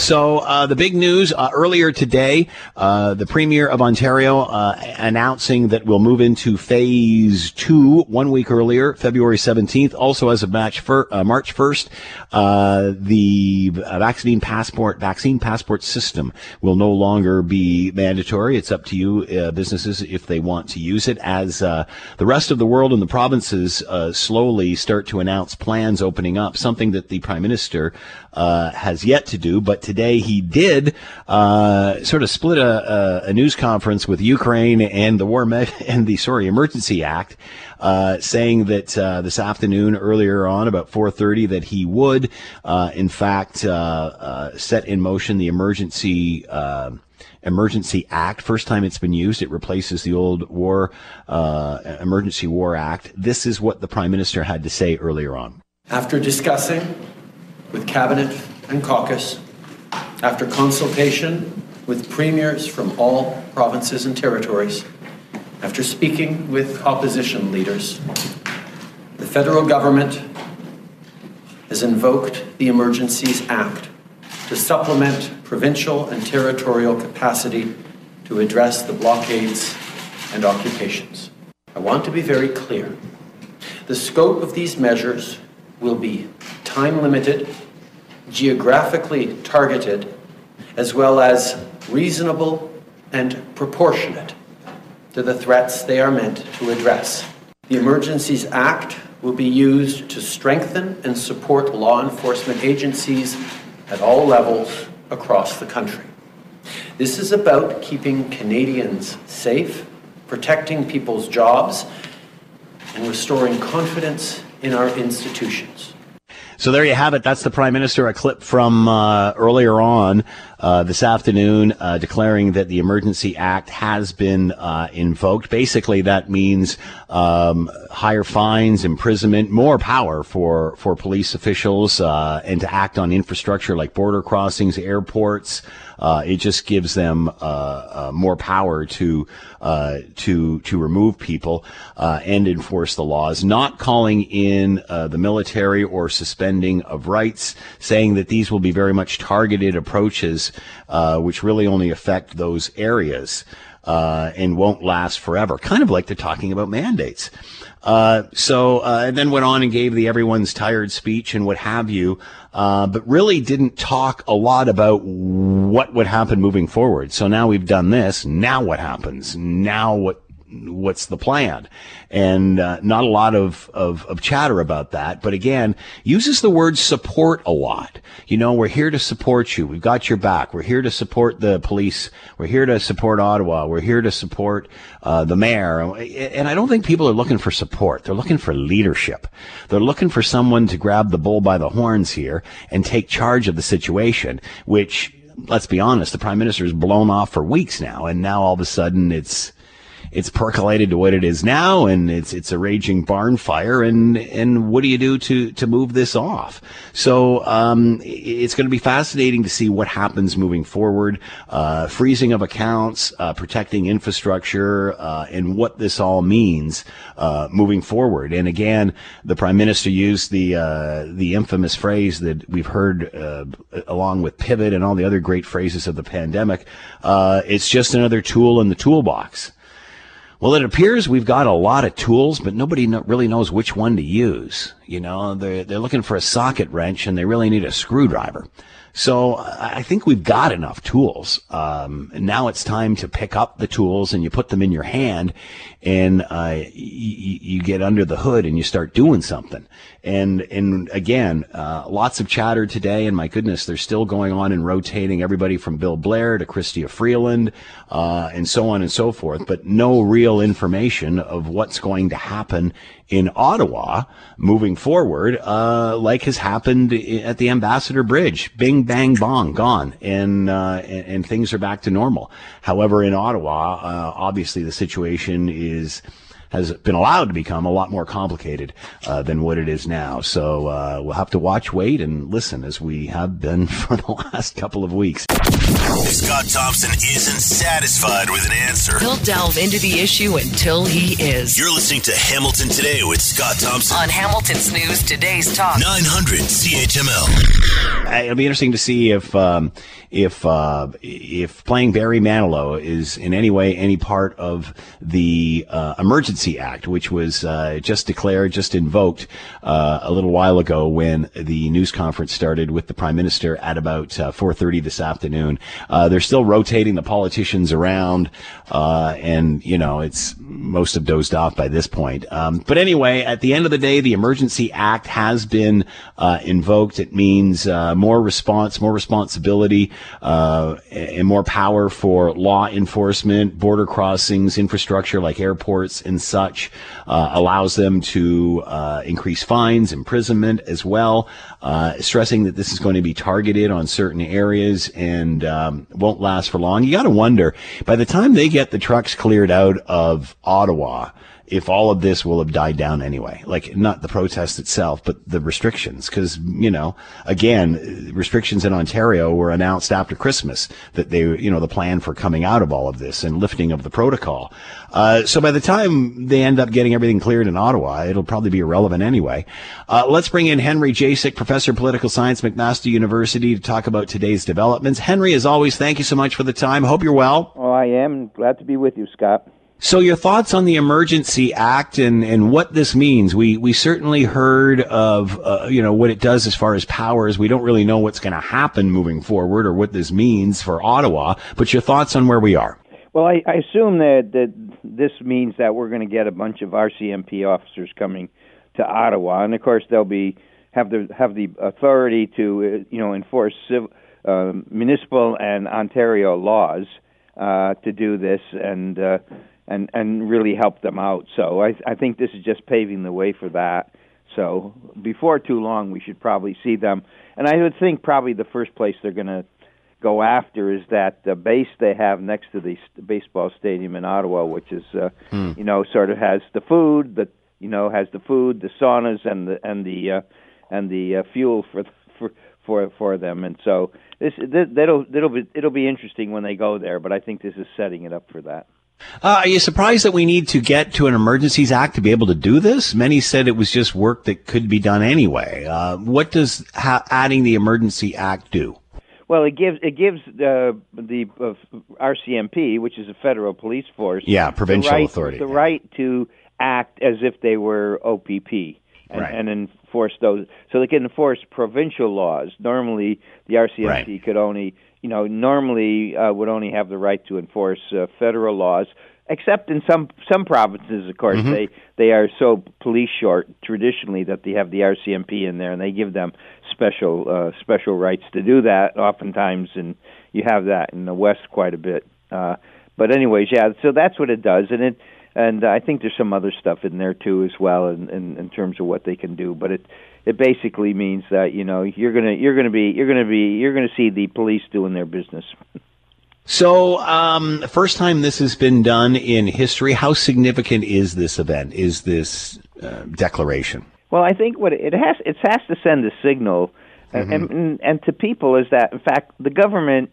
So uh, the big news uh, earlier today, uh, the Premier of Ontario uh, announcing that we'll move into phase two one week earlier, February 17th. Also, as of March, fir- uh, March 1st, uh, the vaccine passport vaccine passport system will no longer be mandatory. It's up to you businesses if they want to use it. As the rest of the world and the provinces slowly start to announce plans opening up, something that the Prime Minister has yet to do, but today he did uh, sort of split a, a, news conference with Ukraine and the War Me- [LAUGHS] and the sorry Emergency Act, uh, saying that uh, this afternoon earlier on about 4:30 that he would uh, in fact uh, uh, set in motion the emergency. Emergency Act. First time it's been used, it replaces the old War Emergency War Act. This is what the Prime Minister had to say earlier on. After discussing with Cabinet and Caucus after consultation with premiers from all provinces and territories, after speaking with opposition leaders, the federal government has invoked the Emergencies Act to supplement provincial and territorial capacity to address the blockades and occupations. I want to be very clear. The scope of these measures will be time limited geographically targeted, as well as reasonable and proportionate to the threats they are meant to address. The Emergencies Act will be used to strengthen and support law enforcement agencies at all levels across the country. This is about keeping Canadians safe, protecting people's jobs, and restoring confidence in our institutions. So there you have it. That's the prime minister. A clip from uh, earlier on uh, this afternoon, uh, declaring that the Emergency Act has been uh, invoked. Basically, that means um, higher fines, imprisonment, more power for for police officials, uh, and to act on infrastructure like border crossings, airports. Uh, it just gives them more power to to to remove people and enforce the laws. Not calling in the military or suspending of rights, saying that these will be very much targeted approaches, which really only affect those areas and won't last forever. Kind of like they're talking about mandates. Uh, so, uh, and then went on and gave the everyone's tired speech and what have you, uh, but really didn't talk a lot about what would happen moving forward. So now we've done this. Now what happens? Now what what's the plan? And uh, not a lot of, of, of chatter about that. But again, uses the word support a lot. You know, we're here to support you. We've got your back. We're here to support the police. We're here to support Ottawa. We're here to support uh, the mayor. And I don't think people are looking for support. They're looking for leadership. They're looking for someone to grab the bull by the horns here and take charge of the situation, which let's be honest, the prime minister has blown off for weeks now, and now all of a sudden it's it's percolated to what it is now, and it's it's a raging barn fire. And and what do you do to to move this off? So um, it's going to be fascinating to see what happens moving forward. Uh, freezing of accounts, uh, protecting infrastructure, uh, and what this all means uh, moving forward. And again, the prime minister used the uh, the infamous phrase that we've heard uh, along with pivot and all the other great phrases of the pandemic. it's just another tool in the toolbox. Well, it appears we've got a lot of tools, but nobody no- really knows which one to use. You know, they're, they're looking for a socket wrench and they really need a screwdriver. So I think we've got enough tools. Um, now it's time to pick up the tools and you put them in your hand and uh, y- you get under the hood and you start doing something. And and again, uh, lots of chatter today. And my goodness, they're still going on and rotating everybody from Bill Blair to Chrystia Freeland uh, and so on and so forth. But no real information of what's going to happen in Ottawa moving forward, uh, like has happened at the Ambassador Bridge. Bing, bang, bong, gone, and, uh, and, and things are back to normal. However, in Ottawa, uh, obviously the situation is has been allowed to become a lot more complicated uh, than what it is now. So uh, we'll have to watch, wait, and listen as we have been [LAUGHS] for the last couple of weeks. If Scott Thompson isn't satisfied with an answer, He'll delve into the issue until he is. you're listening to Hamilton Today with Scott Thompson. On Hamilton's News Today's Talk. 900 CHML. It'll be interesting to see if um, if uh, if playing Barry Manilow is in any way any part of the uh, Emergency Act, which was uh, just declared, just invoked uh, a little while ago when the news conference started with the Prime Minister at about uh, 4:30 this afternoon. Uh, they're still rotating the politicians around, uh, and you know it's most have dozed off by this point. Um, but anyway, at the end of the day, the Emergency Act has been uh, invoked. It means uh, more response, more responsibility, uh, and more power for law enforcement, border crossings, infrastructure like airports and such. Uh, allows them to uh, increase fines, imprisonment as well. Uh, stressing that this is going to be targeted on certain areas and um, won't last for long. You got to wonder by the time they get the trucks cleared out of Ottawa if all of this will have died down anyway. Like not the protest itself, but the restrictions. Cause, you know, again, restrictions in Ontario were announced after Christmas that they, you know, the plan for coming out of all of this and lifting of the protocol. Uh, so by the time they end up getting everything cleared in Ottawa, it'll probably be irrelevant anyway. Uh, let's bring in Henry Jacek, professor of political science, McMaster University to talk about today's developments. Henry, as always, thank you so much for the time. Hope you're well. Oh, I am glad to be with you, Scott. So your thoughts on the Emergency Act and, and what this means? We we certainly heard of uh, you know what it does as far as powers. We don't really know what's going to happen moving forward or what this means for Ottawa. But your thoughts on where we are? Well, I, I assume that that this means that we're going to get a bunch of RCMP officers coming to Ottawa, and of course they'll be have the have the authority to uh, you know enforce uh, municipal and Ontario laws uh, to do this and. Uh, and and really help them out. So I I think this is just paving the way for that. So before too long, we should probably see them. And I would think probably the first place they're going to go after is that the base they have next to the baseball stadium in Ottawa, which is uh, Hmm. you know sort of has the food, the you know has the food, the saunas, and the and the uh, and the uh, fuel for for for for them. And so this th- that'll that'll be it'll be interesting when they go there. But I think this is setting it up for that. Uh, are you surprised that we need to get to an Emergencies Act to be able to do this? Many said it was just work that could be done anyway. Uh, what does ha- adding the Emergency Act do? Well, it gives it gives uh, the uh, RCMP, which is a federal police force, Yeah, provincial the right, authority, the yeah. right to act as if they were OPP and, Right. and enforce those. So they can enforce provincial laws. Normally, the RCMP could only, you know, normally uh, would only have the right to enforce uh, federal laws. Except in some some provinces, of course, Mhm. they they are so police short traditionally that they have the RCMP in there, and they give them special uh, special rights to do that. Oftentimes, and you have that in the West quite a bit. Uh, but anyways, yeah. So that's what it does, and it and I think there's some other stuff in there too as well, in, in, in terms of what they can do. But it it basically means that you know you're gonna you're gonna be you're gonna be you're gonna see the police doing their business. So, um, first time this has been done in history. How significant is this event? Is this uh, declaration? Well, I think what it has it has to send a signal, and- and, and and to people is that in fact the government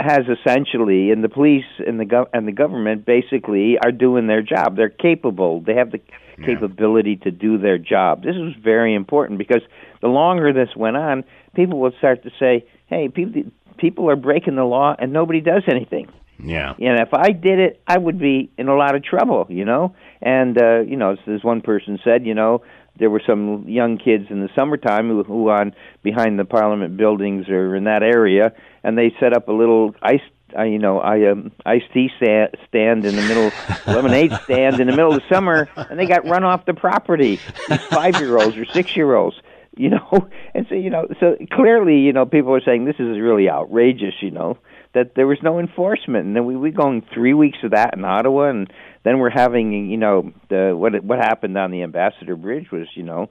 has essentially, and the police and the gov- and the government basically are doing their job. They're capable. They have the capability to do their job. This is very important because the longer this went on, people would start to say, "Hey, people people are breaking the law and nobody does anything." Yeah. And if I did it, I would be in a lot of trouble, you know. And uh, you know, as this one person said, you know, there were some young kids in the summertime who, who on behind the Parliament buildings or in that area, and they set up a little ice. Uh, you know, I um, iced tea sta- stand in the middle, [LAUGHS] lemonade stand in the middle of the summer, and they got run off the property. These five-year-olds or six-year-olds, you know, [LAUGHS] and so you know, so clearly, you know, people are saying this is really outrageous, you know, that there was no enforcement, and then we we going three weeks of that in Ottawa, and then we're having, you know, the what what happened on the Ambassador Bridge was, you know,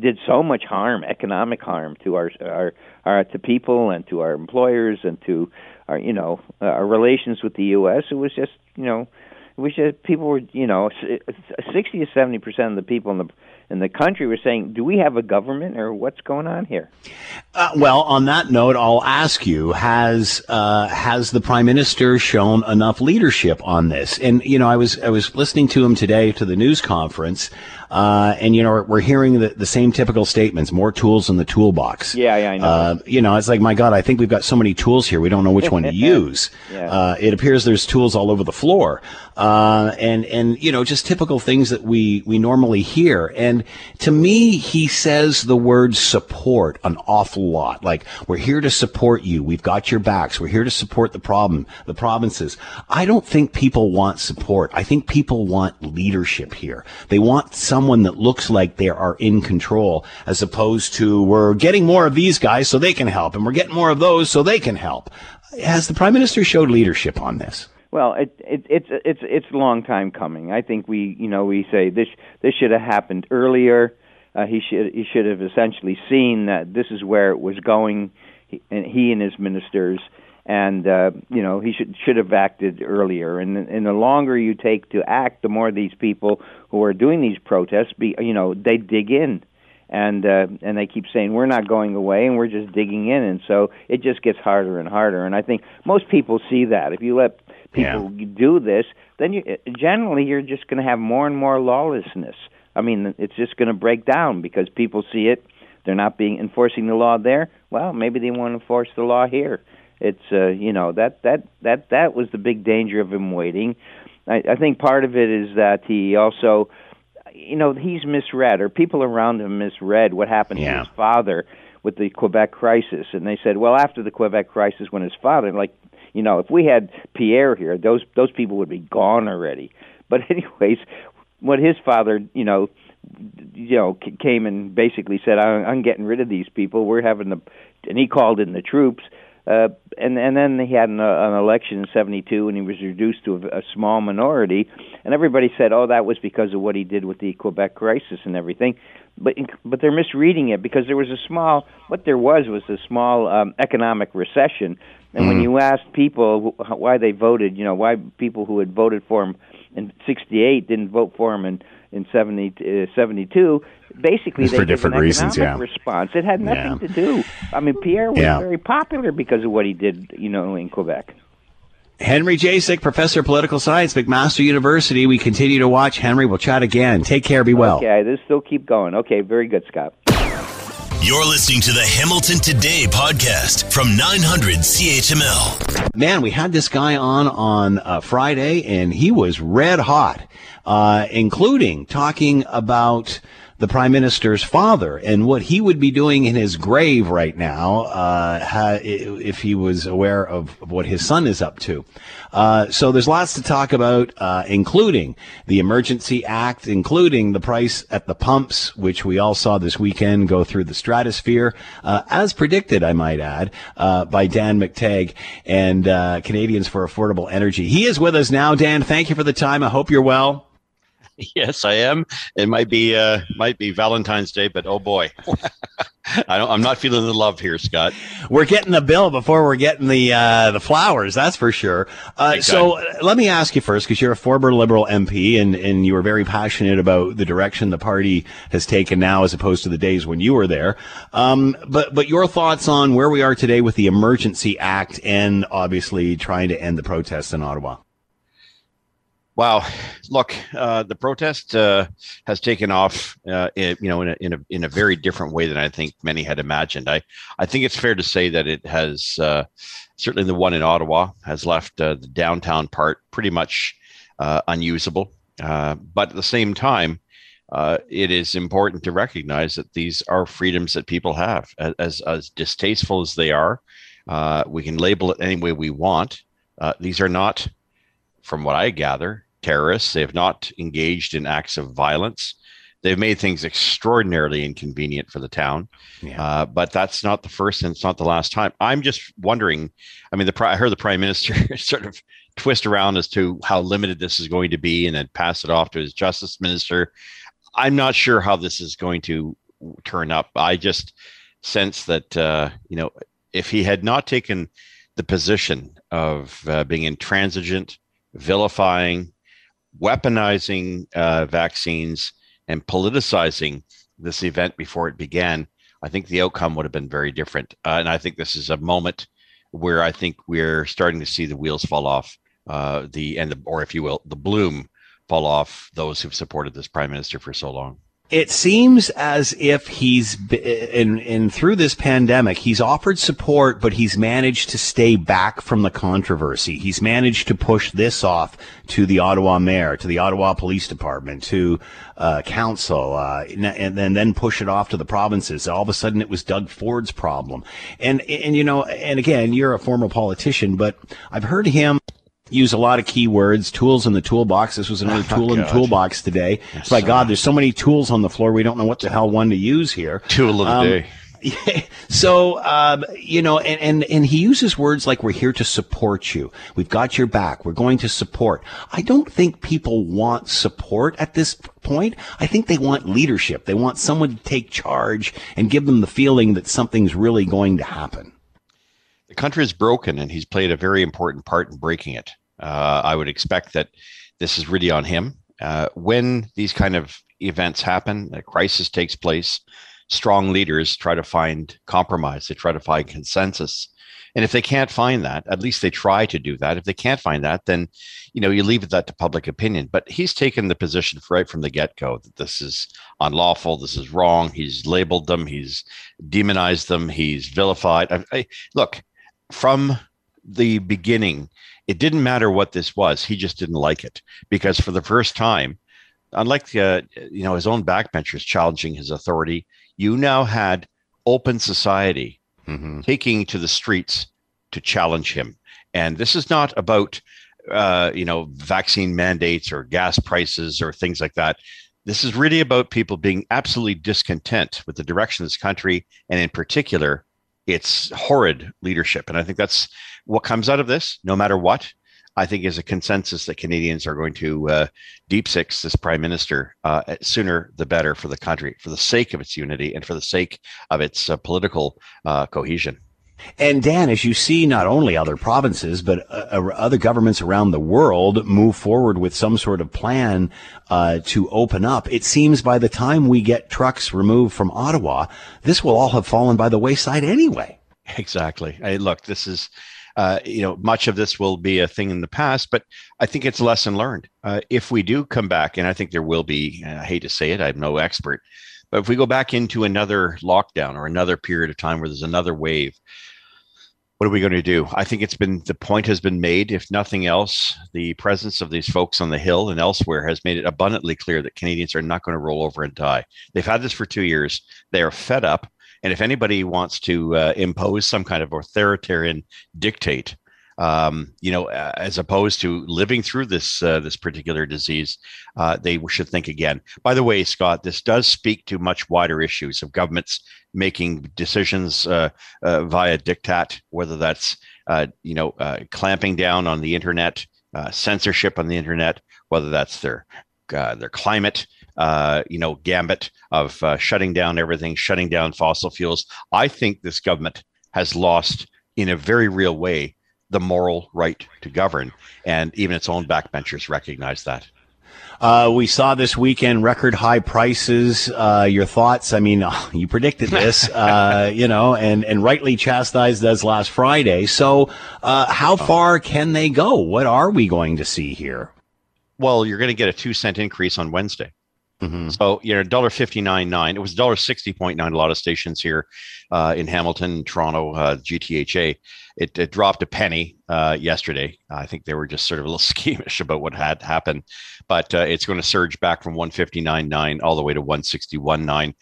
did so much harm, economic harm to our our, our to people and to our employers and to our you know our relations with the U.S. It was just you know was just people were you know sixty to seventy percent of the people in the in the country were saying, "Do we have a government or what's going on here?" Uh, well, on that note, I'll ask you: Has uh, has the prime minister shown enough leadership on this? And you know, I was I was listening to him today to the news conference, uh, and you know, we're, hearing the, the same typical statements: more tools in the toolbox. Yeah, yeah, I know. Uh, you know, it's like, my God, I think we've got so many tools here, we don't know which one to [LAUGHS] use. Yeah. Uh, it appears there's tools all over the floor, uh, and and you know, just typical things that we we normally hear. And to me, he says the word support an awful lot. Like we're here to support you. We've got your backs. We're here to support the problem, the provinces. I don't think people want support. I think people want leadership here. They want someone that looks like they are in control, as opposed to we're getting more of these guys so they can help, and we're getting more of those so they can help. Has the prime minister showed leadership on this? Well, it, it, it's it's it's a long time coming. I think we you know we say this this should have happened earlier. Uh, he should he should have essentially seen that this is where it was going, he, and he and his ministers, and uh, you know he should should have acted earlier. And and the longer you take to act, the more these people who are doing these protests, be you know they dig in. And uh, and they keep saying we're not going away and we're just digging in. And so it just gets harder and harder. And I think most people see that. If you let people do this then you generally you're just going to have more and more lawlessness. I mean it's just going to break down because people see it. They're not being enforcing the law there. Well maybe they want to enforce the law here it's uh, you know that that that that was the big danger of him waiting. I, I think part of it is that he also you know he's misread or people around him misread what happened Yeah. to his father with the Quebec crisis. And they said well after the Quebec crisis when his father like you know if we had Pierre here those those people would be gone already. But [LAUGHS] anyways what his father you know you know came and basically said I'm, I'm getting rid of these people. We're having the and he called in the troops Uh, and and then he had an, uh, an election in '72, and he was reduced to a, a small minority. And everybody said, "Oh, that was because of what he did with the Quebec crisis and everything." But but they're misreading it because there was a small. What there was was a small um, economic recession. And mm. when you asked people why they voted, you know, why people who had voted for him in '68 didn't vote for him in in 70, uh, 72, basically they for different an reasons. Yeah, response. It had nothing yeah. to do. I mean, Pierre was yeah. very popular because of what he did, you know, in Quebec. Henry Jacek, professor of political science, McMaster University. We continue to watch. Henry, we'll chat again. Take care. Be well. Okay, this still keep going. Okay, very good, Scott. You're listening to the Hamilton Today podcast from 900 CHML. Man, we had this guy on on uh, Friday, and he was red hot, uh, including talking about the prime minister's father and what he would be doing in his grave right now uh, if he was aware of, what his son is up to. Uh, so there's lots to talk about, uh, including the Emergency Act, including the price at the pumps, which we all saw this weekend go through the stratosphere, uh, as predicted, I might add, uh, by Dan McTeague and uh, Canadians for Affordable Energy. He is with us now. Dan, thank you for the time. I hope you're well. [LAUGHS] Yes, I am. It might be uh, might be Valentine's Day, but oh boy, [LAUGHS] I don't, I'm not feeling the love here, Scott. We're getting the bill before we're getting the uh, the flowers. That's for sure. Uh, so let me ask you first, because you're a former Liberal MP and and you were very passionate about the direction the party has taken now, as opposed to the days when you were there. Um, but but your thoughts on where we are today with the Emergency Act and obviously trying to end the protests in Ottawa. Wow, look, uh, the protest uh, has taken off, uh, in, you know, in a, in a in a very different way than I think many had imagined. I I think it's fair to say that it has uh, certainly the one in Ottawa has left uh, the downtown part pretty much uh, unusable. but at the same time, it is important to recognize that these are freedoms that people have, as as distasteful as they are. we can label it any way we want. these are not from what I gather, terrorists. They have not engaged in acts of violence. They've made things extraordinarily inconvenient for the town, yeah. uh, but that's not the first and it's not the last time. I'm just wondering. I mean, the I heard the prime minister [LAUGHS] sort of twist around as to how limited this is going to be, and then pass it off to his justice minister. I'm not sure how this is going to turn up. I just sense that uh, you know, if he had not taken the position of uh, being intransigent, vilifying, weaponizing uh, vaccines and politicizing this event before it began, I think the outcome would have been very different. Uh, and I think this is a moment where I think we're starting to see the wheels fall off uh, the and the, or if you will, the bloom fall off those who've supported this prime minister for so long it seems as if he's in, in through this pandemic, he's offered support, but he's managed to stay back from the controversy. He's managed to push this off to the Ottawa mayor, to the Ottawa Police Department, to uh, council, uh, and, and then push it off to the provinces. All of a sudden, it was Doug Ford's problem. And and you know, and again, you're a former politician, but I've heard him use a lot of keywords, tools in the toolbox. This was another [LAUGHS] oh, tool in the toolbox today. Yes, By God, there's so many tools on the floor. We don't know what the hell one to use here. Tool of the um, day. [LAUGHS] so um, you know, and, and and he uses words like "we're here to support you. We've got your back. We're going to support." I don't think people want support at this point. I think they want leadership. They want someone to take charge and give them the feeling that something's really going to happen the country is broken and he's played a very important part in breaking it. Uh, I would expect that this is really on him. Uh, when these kind of events happen, a crisis takes place, strong leaders try to find compromise, they try to find consensus. And if they can't find that, at least they try to do that. If they can't find that, then you know you leave that to public opinion. But he's taken the position right from the get-go that this is unlawful, this is wrong. He's labeled them, he's demonized them, he's vilified. I, I, look, from the beginning, it didn't matter what this was. He just didn't like it because for the first time, unlike uh, you know his own backbenchers challenging his authority, you now had open society mm-hmm. taking to the streets to challenge him. And this is not about uh, you know vaccine mandates or gas prices or things like that. This is really about people being absolutely discontent with the direction of this country, and in particular, It's horrid leadership. And I think that's what comes out of this, no matter what. I think is a consensus that Canadians are going to uh, deep six this prime minister uh, sooner the better for the country, for the sake of its unity and for the sake of its uh, political uh, cohesion. And Dan, as you see, not only other provinces, but uh, uh, other governments around the world move forward with some sort of plan uh, to open up, it seems by the time we get trucks removed from Ottawa, this will all have fallen by the wayside anyway. [LAUGHS] Exactly. Hey, look, this is. Uh, you know, much of this will be a thing in the past, but I think it's a lesson learned. Uh, if we do come back, and I think there will be, I hate to say it, I'm no expert, but if we go back into another lockdown or another period of time where there's another wave, what are we going to do? I think it's been the point has been made. If nothing else, the presence of these folks on the Hill and elsewhere has made it abundantly clear that Canadians are not going to roll over and die. They've had this for two years. They are fed up. And if anybody wants to uh, impose some kind of authoritarian dictate, um, you know, as opposed to living through this uh, this particular disease, uh, they should think again. By the way, Scott, this does speak to much wider issues of governments making decisions uh, uh via diktat, whether that's uh, you know uh, clamping down on the internet, censorship on the internet, whether that's their their climate. you know, gambit of shutting down everything, shutting down fossil fuels. I think this government has lost, in a very real way, the moral right to govern. And even its own backbenchers recognize that. Uh, we saw this weekend record high prices. Uh, your thoughts? I mean, [LAUGHS] you predicted this, [LAUGHS] uh, you know, and, and rightly chastised us last Friday. So, uh, how oh. far can they go? What are we going to see here? Well, you're going to get a two cent increase on Wednesday. Mm-hmm. So you know, dollar fifty nine nine. It was dollar sixty point nine. A lot of stations here uh, in Hamilton, Toronto, uh, GTHA. It, it, dropped a penny uh, yesterday. I think they were just sort of a little [LAUGHS] schemish about what had happened, but uh, it's going to surge back from one fifty nine nine all the way to one sixty one nine.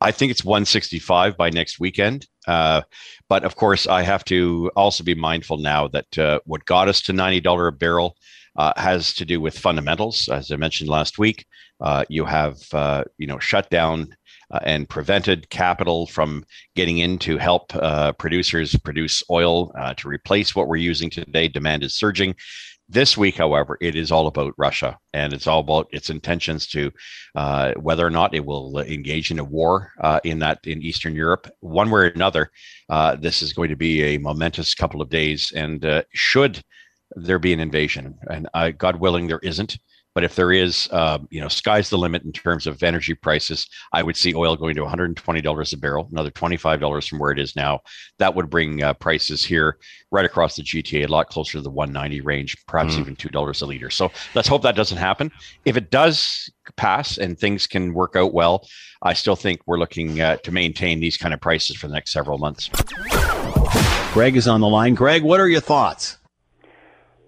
I think it's 165 by next weekend. Uh, but of course, I have to also be mindful now that uh, what got us to $90 a barrel uh, has to do with fundamentals. As I mentioned last week, uh, you have you know shut down uh, and prevented capital from getting in to help uh, producers produce oil uh, to replace what we're using today. Demand is surging. This week, however, it is all about Russia and it's all about its intentions to uh, whether or not it will engage in a war in that in Eastern Europe. One way or another, this is going to be a momentous couple of days. And should there be an invasion, and God willing, there isn't, but if there is, uh, you know, sky's the limit in terms of energy prices. I would see oil going to $120 a barrel, another $25 from where it is now. That would bring uh, prices here right across the GTA a lot closer to the 190 range, perhaps mm. even $2 a liter. So let's hope that doesn't happen. If it does pass and things can work out well, I still think we're looking uh, to maintain these kind of prices for the next several months. Greg is on the line. Greg, what are your thoughts?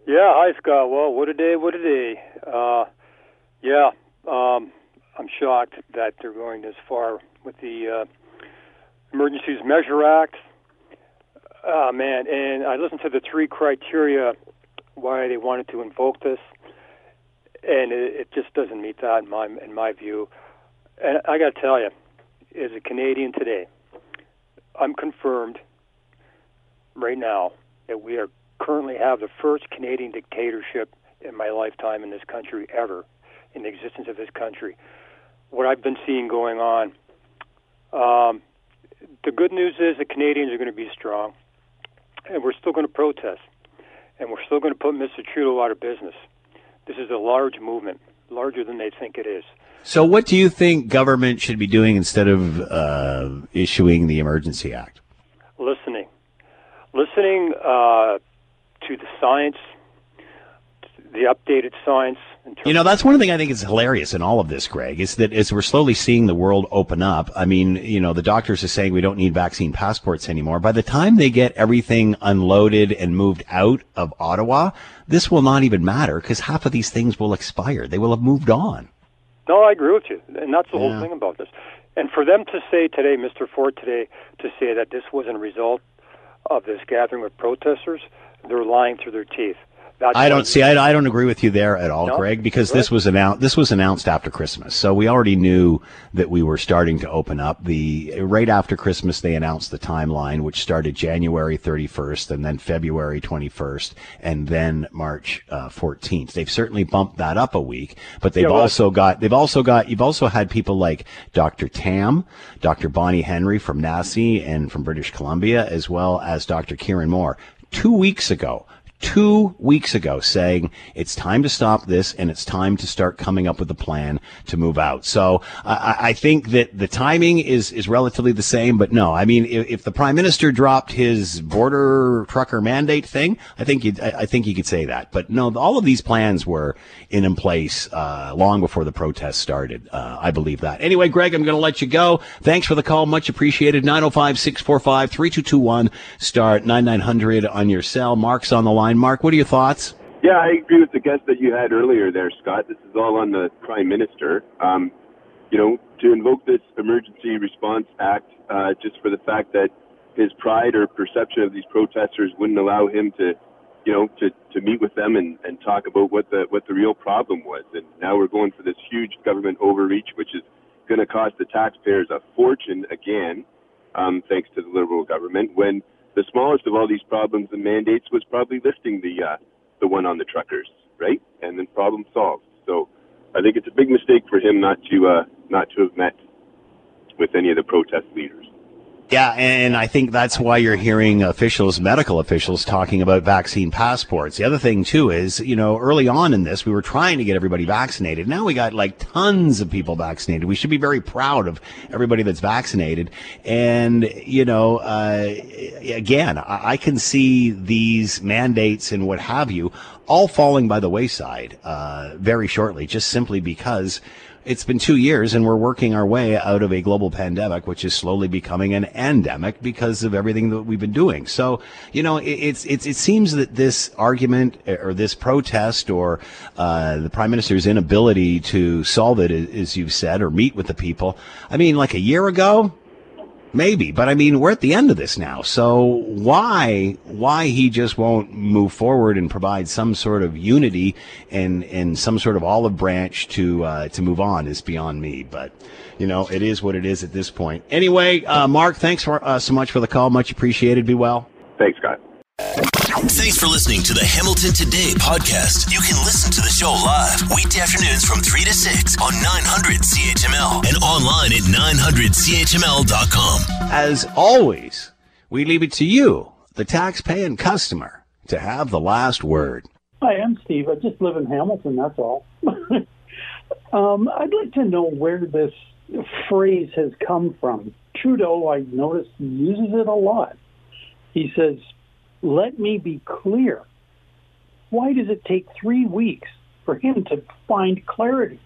Yeah, hi Scott. Well, what a day! What a day! Uh, yeah, um, I'm shocked that they're going this far with the uh, Emergencies Measure Act. Oh man, and I listened to the three criteria why they wanted to invoke this, and it, it just doesn't meet that in my in my view. And I got to tell you, as a Canadian today, I'm confirmed right now that we are currently have the first Canadian dictatorship in my lifetime in this country ever, in the existence of this country. What I've been seeing going on. Um, the good news is the Canadians are going to be strong, and we're still going to protest, and we're still going to put Mr. Trudeau out of business. This is a large movement, larger than they think it is. So, what do you think government should be doing instead of uh, issuing the Emergency Act? Listening, listening uh, to the science, the updated science. You know, that's one thing I think is hilarious in all of this, Greg, is that as we're slowly seeing the world open up, I mean, you know, the doctors are saying we don't need vaccine passports anymore. By the time they get everything unloaded and moved out of Ottawa, this will not even matter because half of these things will expire. They will have moved on. No, I agree with you. And that's the yeah. whole thing about this. And for them to say today, Mr. Ford today, to say that this was a result of this gathering of protesters, they're lying through their teeth. That's I don't see. I, I don't agree with you there at all, No? Greg, because Good. this was announced. This was announced after Christmas, so we already knew that we were starting to open up. The right after Christmas, they announced the timeline, which started January 31st, and then February 21st, and then March uh, 14th. They've certainly bumped that up a week, but they've Yeah, well, also got. They've also got. You've also had people like Dr. Tam, Dr. Bonnie Henry from NACI and from British Columbia, as well as Dr. Kieran Moore, two weeks ago two weeks ago saying it's time to stop this and it's time to start coming up with a plan to move out. So I, I think that the timing is, is relatively the same, but no, I mean, if, if the prime minister dropped his border trucker mandate thing, I think you'd, I think you could say that. But no, all of these plans were in, in place, uh, long before the protests started. Uh, I believe that. Anyway, Greg, I'm going to let you go. Thanks for the call. Much appreciated. 905-645-3221 star 9900 on your cell. Mark's on the line. Mark, what are your thoughts? Yeah, I agree with the guest that you had earlier there, Scott. This is all on the Prime Minister. Um, you know, to invoke this Emergency Response Act uh, just for the fact that his pride or perception of these protesters wouldn't allow him to, you know, to, to meet with them and, and talk about what the what the real problem was. And now we're going for this huge government overreach, which is going to cost the taxpayers a fortune again, um, thanks to the Liberal government. When the smallest of all these problems and mandates was probably lifting the uh, the one on the truckers, right? And then problem solved. So I think it's a big mistake for him not to uh, not to have met with any of the protest leaders. Yeah, and I think that's why you're hearing officials, medical officials, talking about vaccine passports. The other thing too is, you know, early on in this, we were trying to get everybody vaccinated. Now we got like tons of people vaccinated. We should be very proud of everybody that's vaccinated. And you know, uh, again, I, can see these mandates and what have you all falling by the wayside uh, very shortly, just simply because it's been two years and we're working our way out of a global pandemic, which is slowly becoming an endemic because of everything that we've been doing. So, you know, it, it's, it's, it seems that this argument or this protest or, uh, the prime minister's inability to solve it, as you've said, or meet with the people. I mean, like a year ago, Maybe, but I mean, we're at the end of this now. So why, why he just won't move forward and provide some sort of unity and, and some sort of olive branch to, uh, to move on is beyond me. But, you know, it is what it is at this point. Anyway, uh, Mark, thanks for, uh, so much for the call. Much appreciated. Be well. Thanks, Scott. Thanks for listening to the Hamilton Today podcast. You can listen to the show live weekday afternoons from 3 to 6 on 900 CHML and online at 900CHML.com. As always, we leave it to you, the tax-paying customer, to have the last word. Hi, I'm Steve. I just live in Hamilton, that's all. [LAUGHS] um, I'd like to know where this phrase has come from. Trudeau, I noticed, he uses it a lot. He says, let me be clear. Why does it take three weeks for him to find clarity?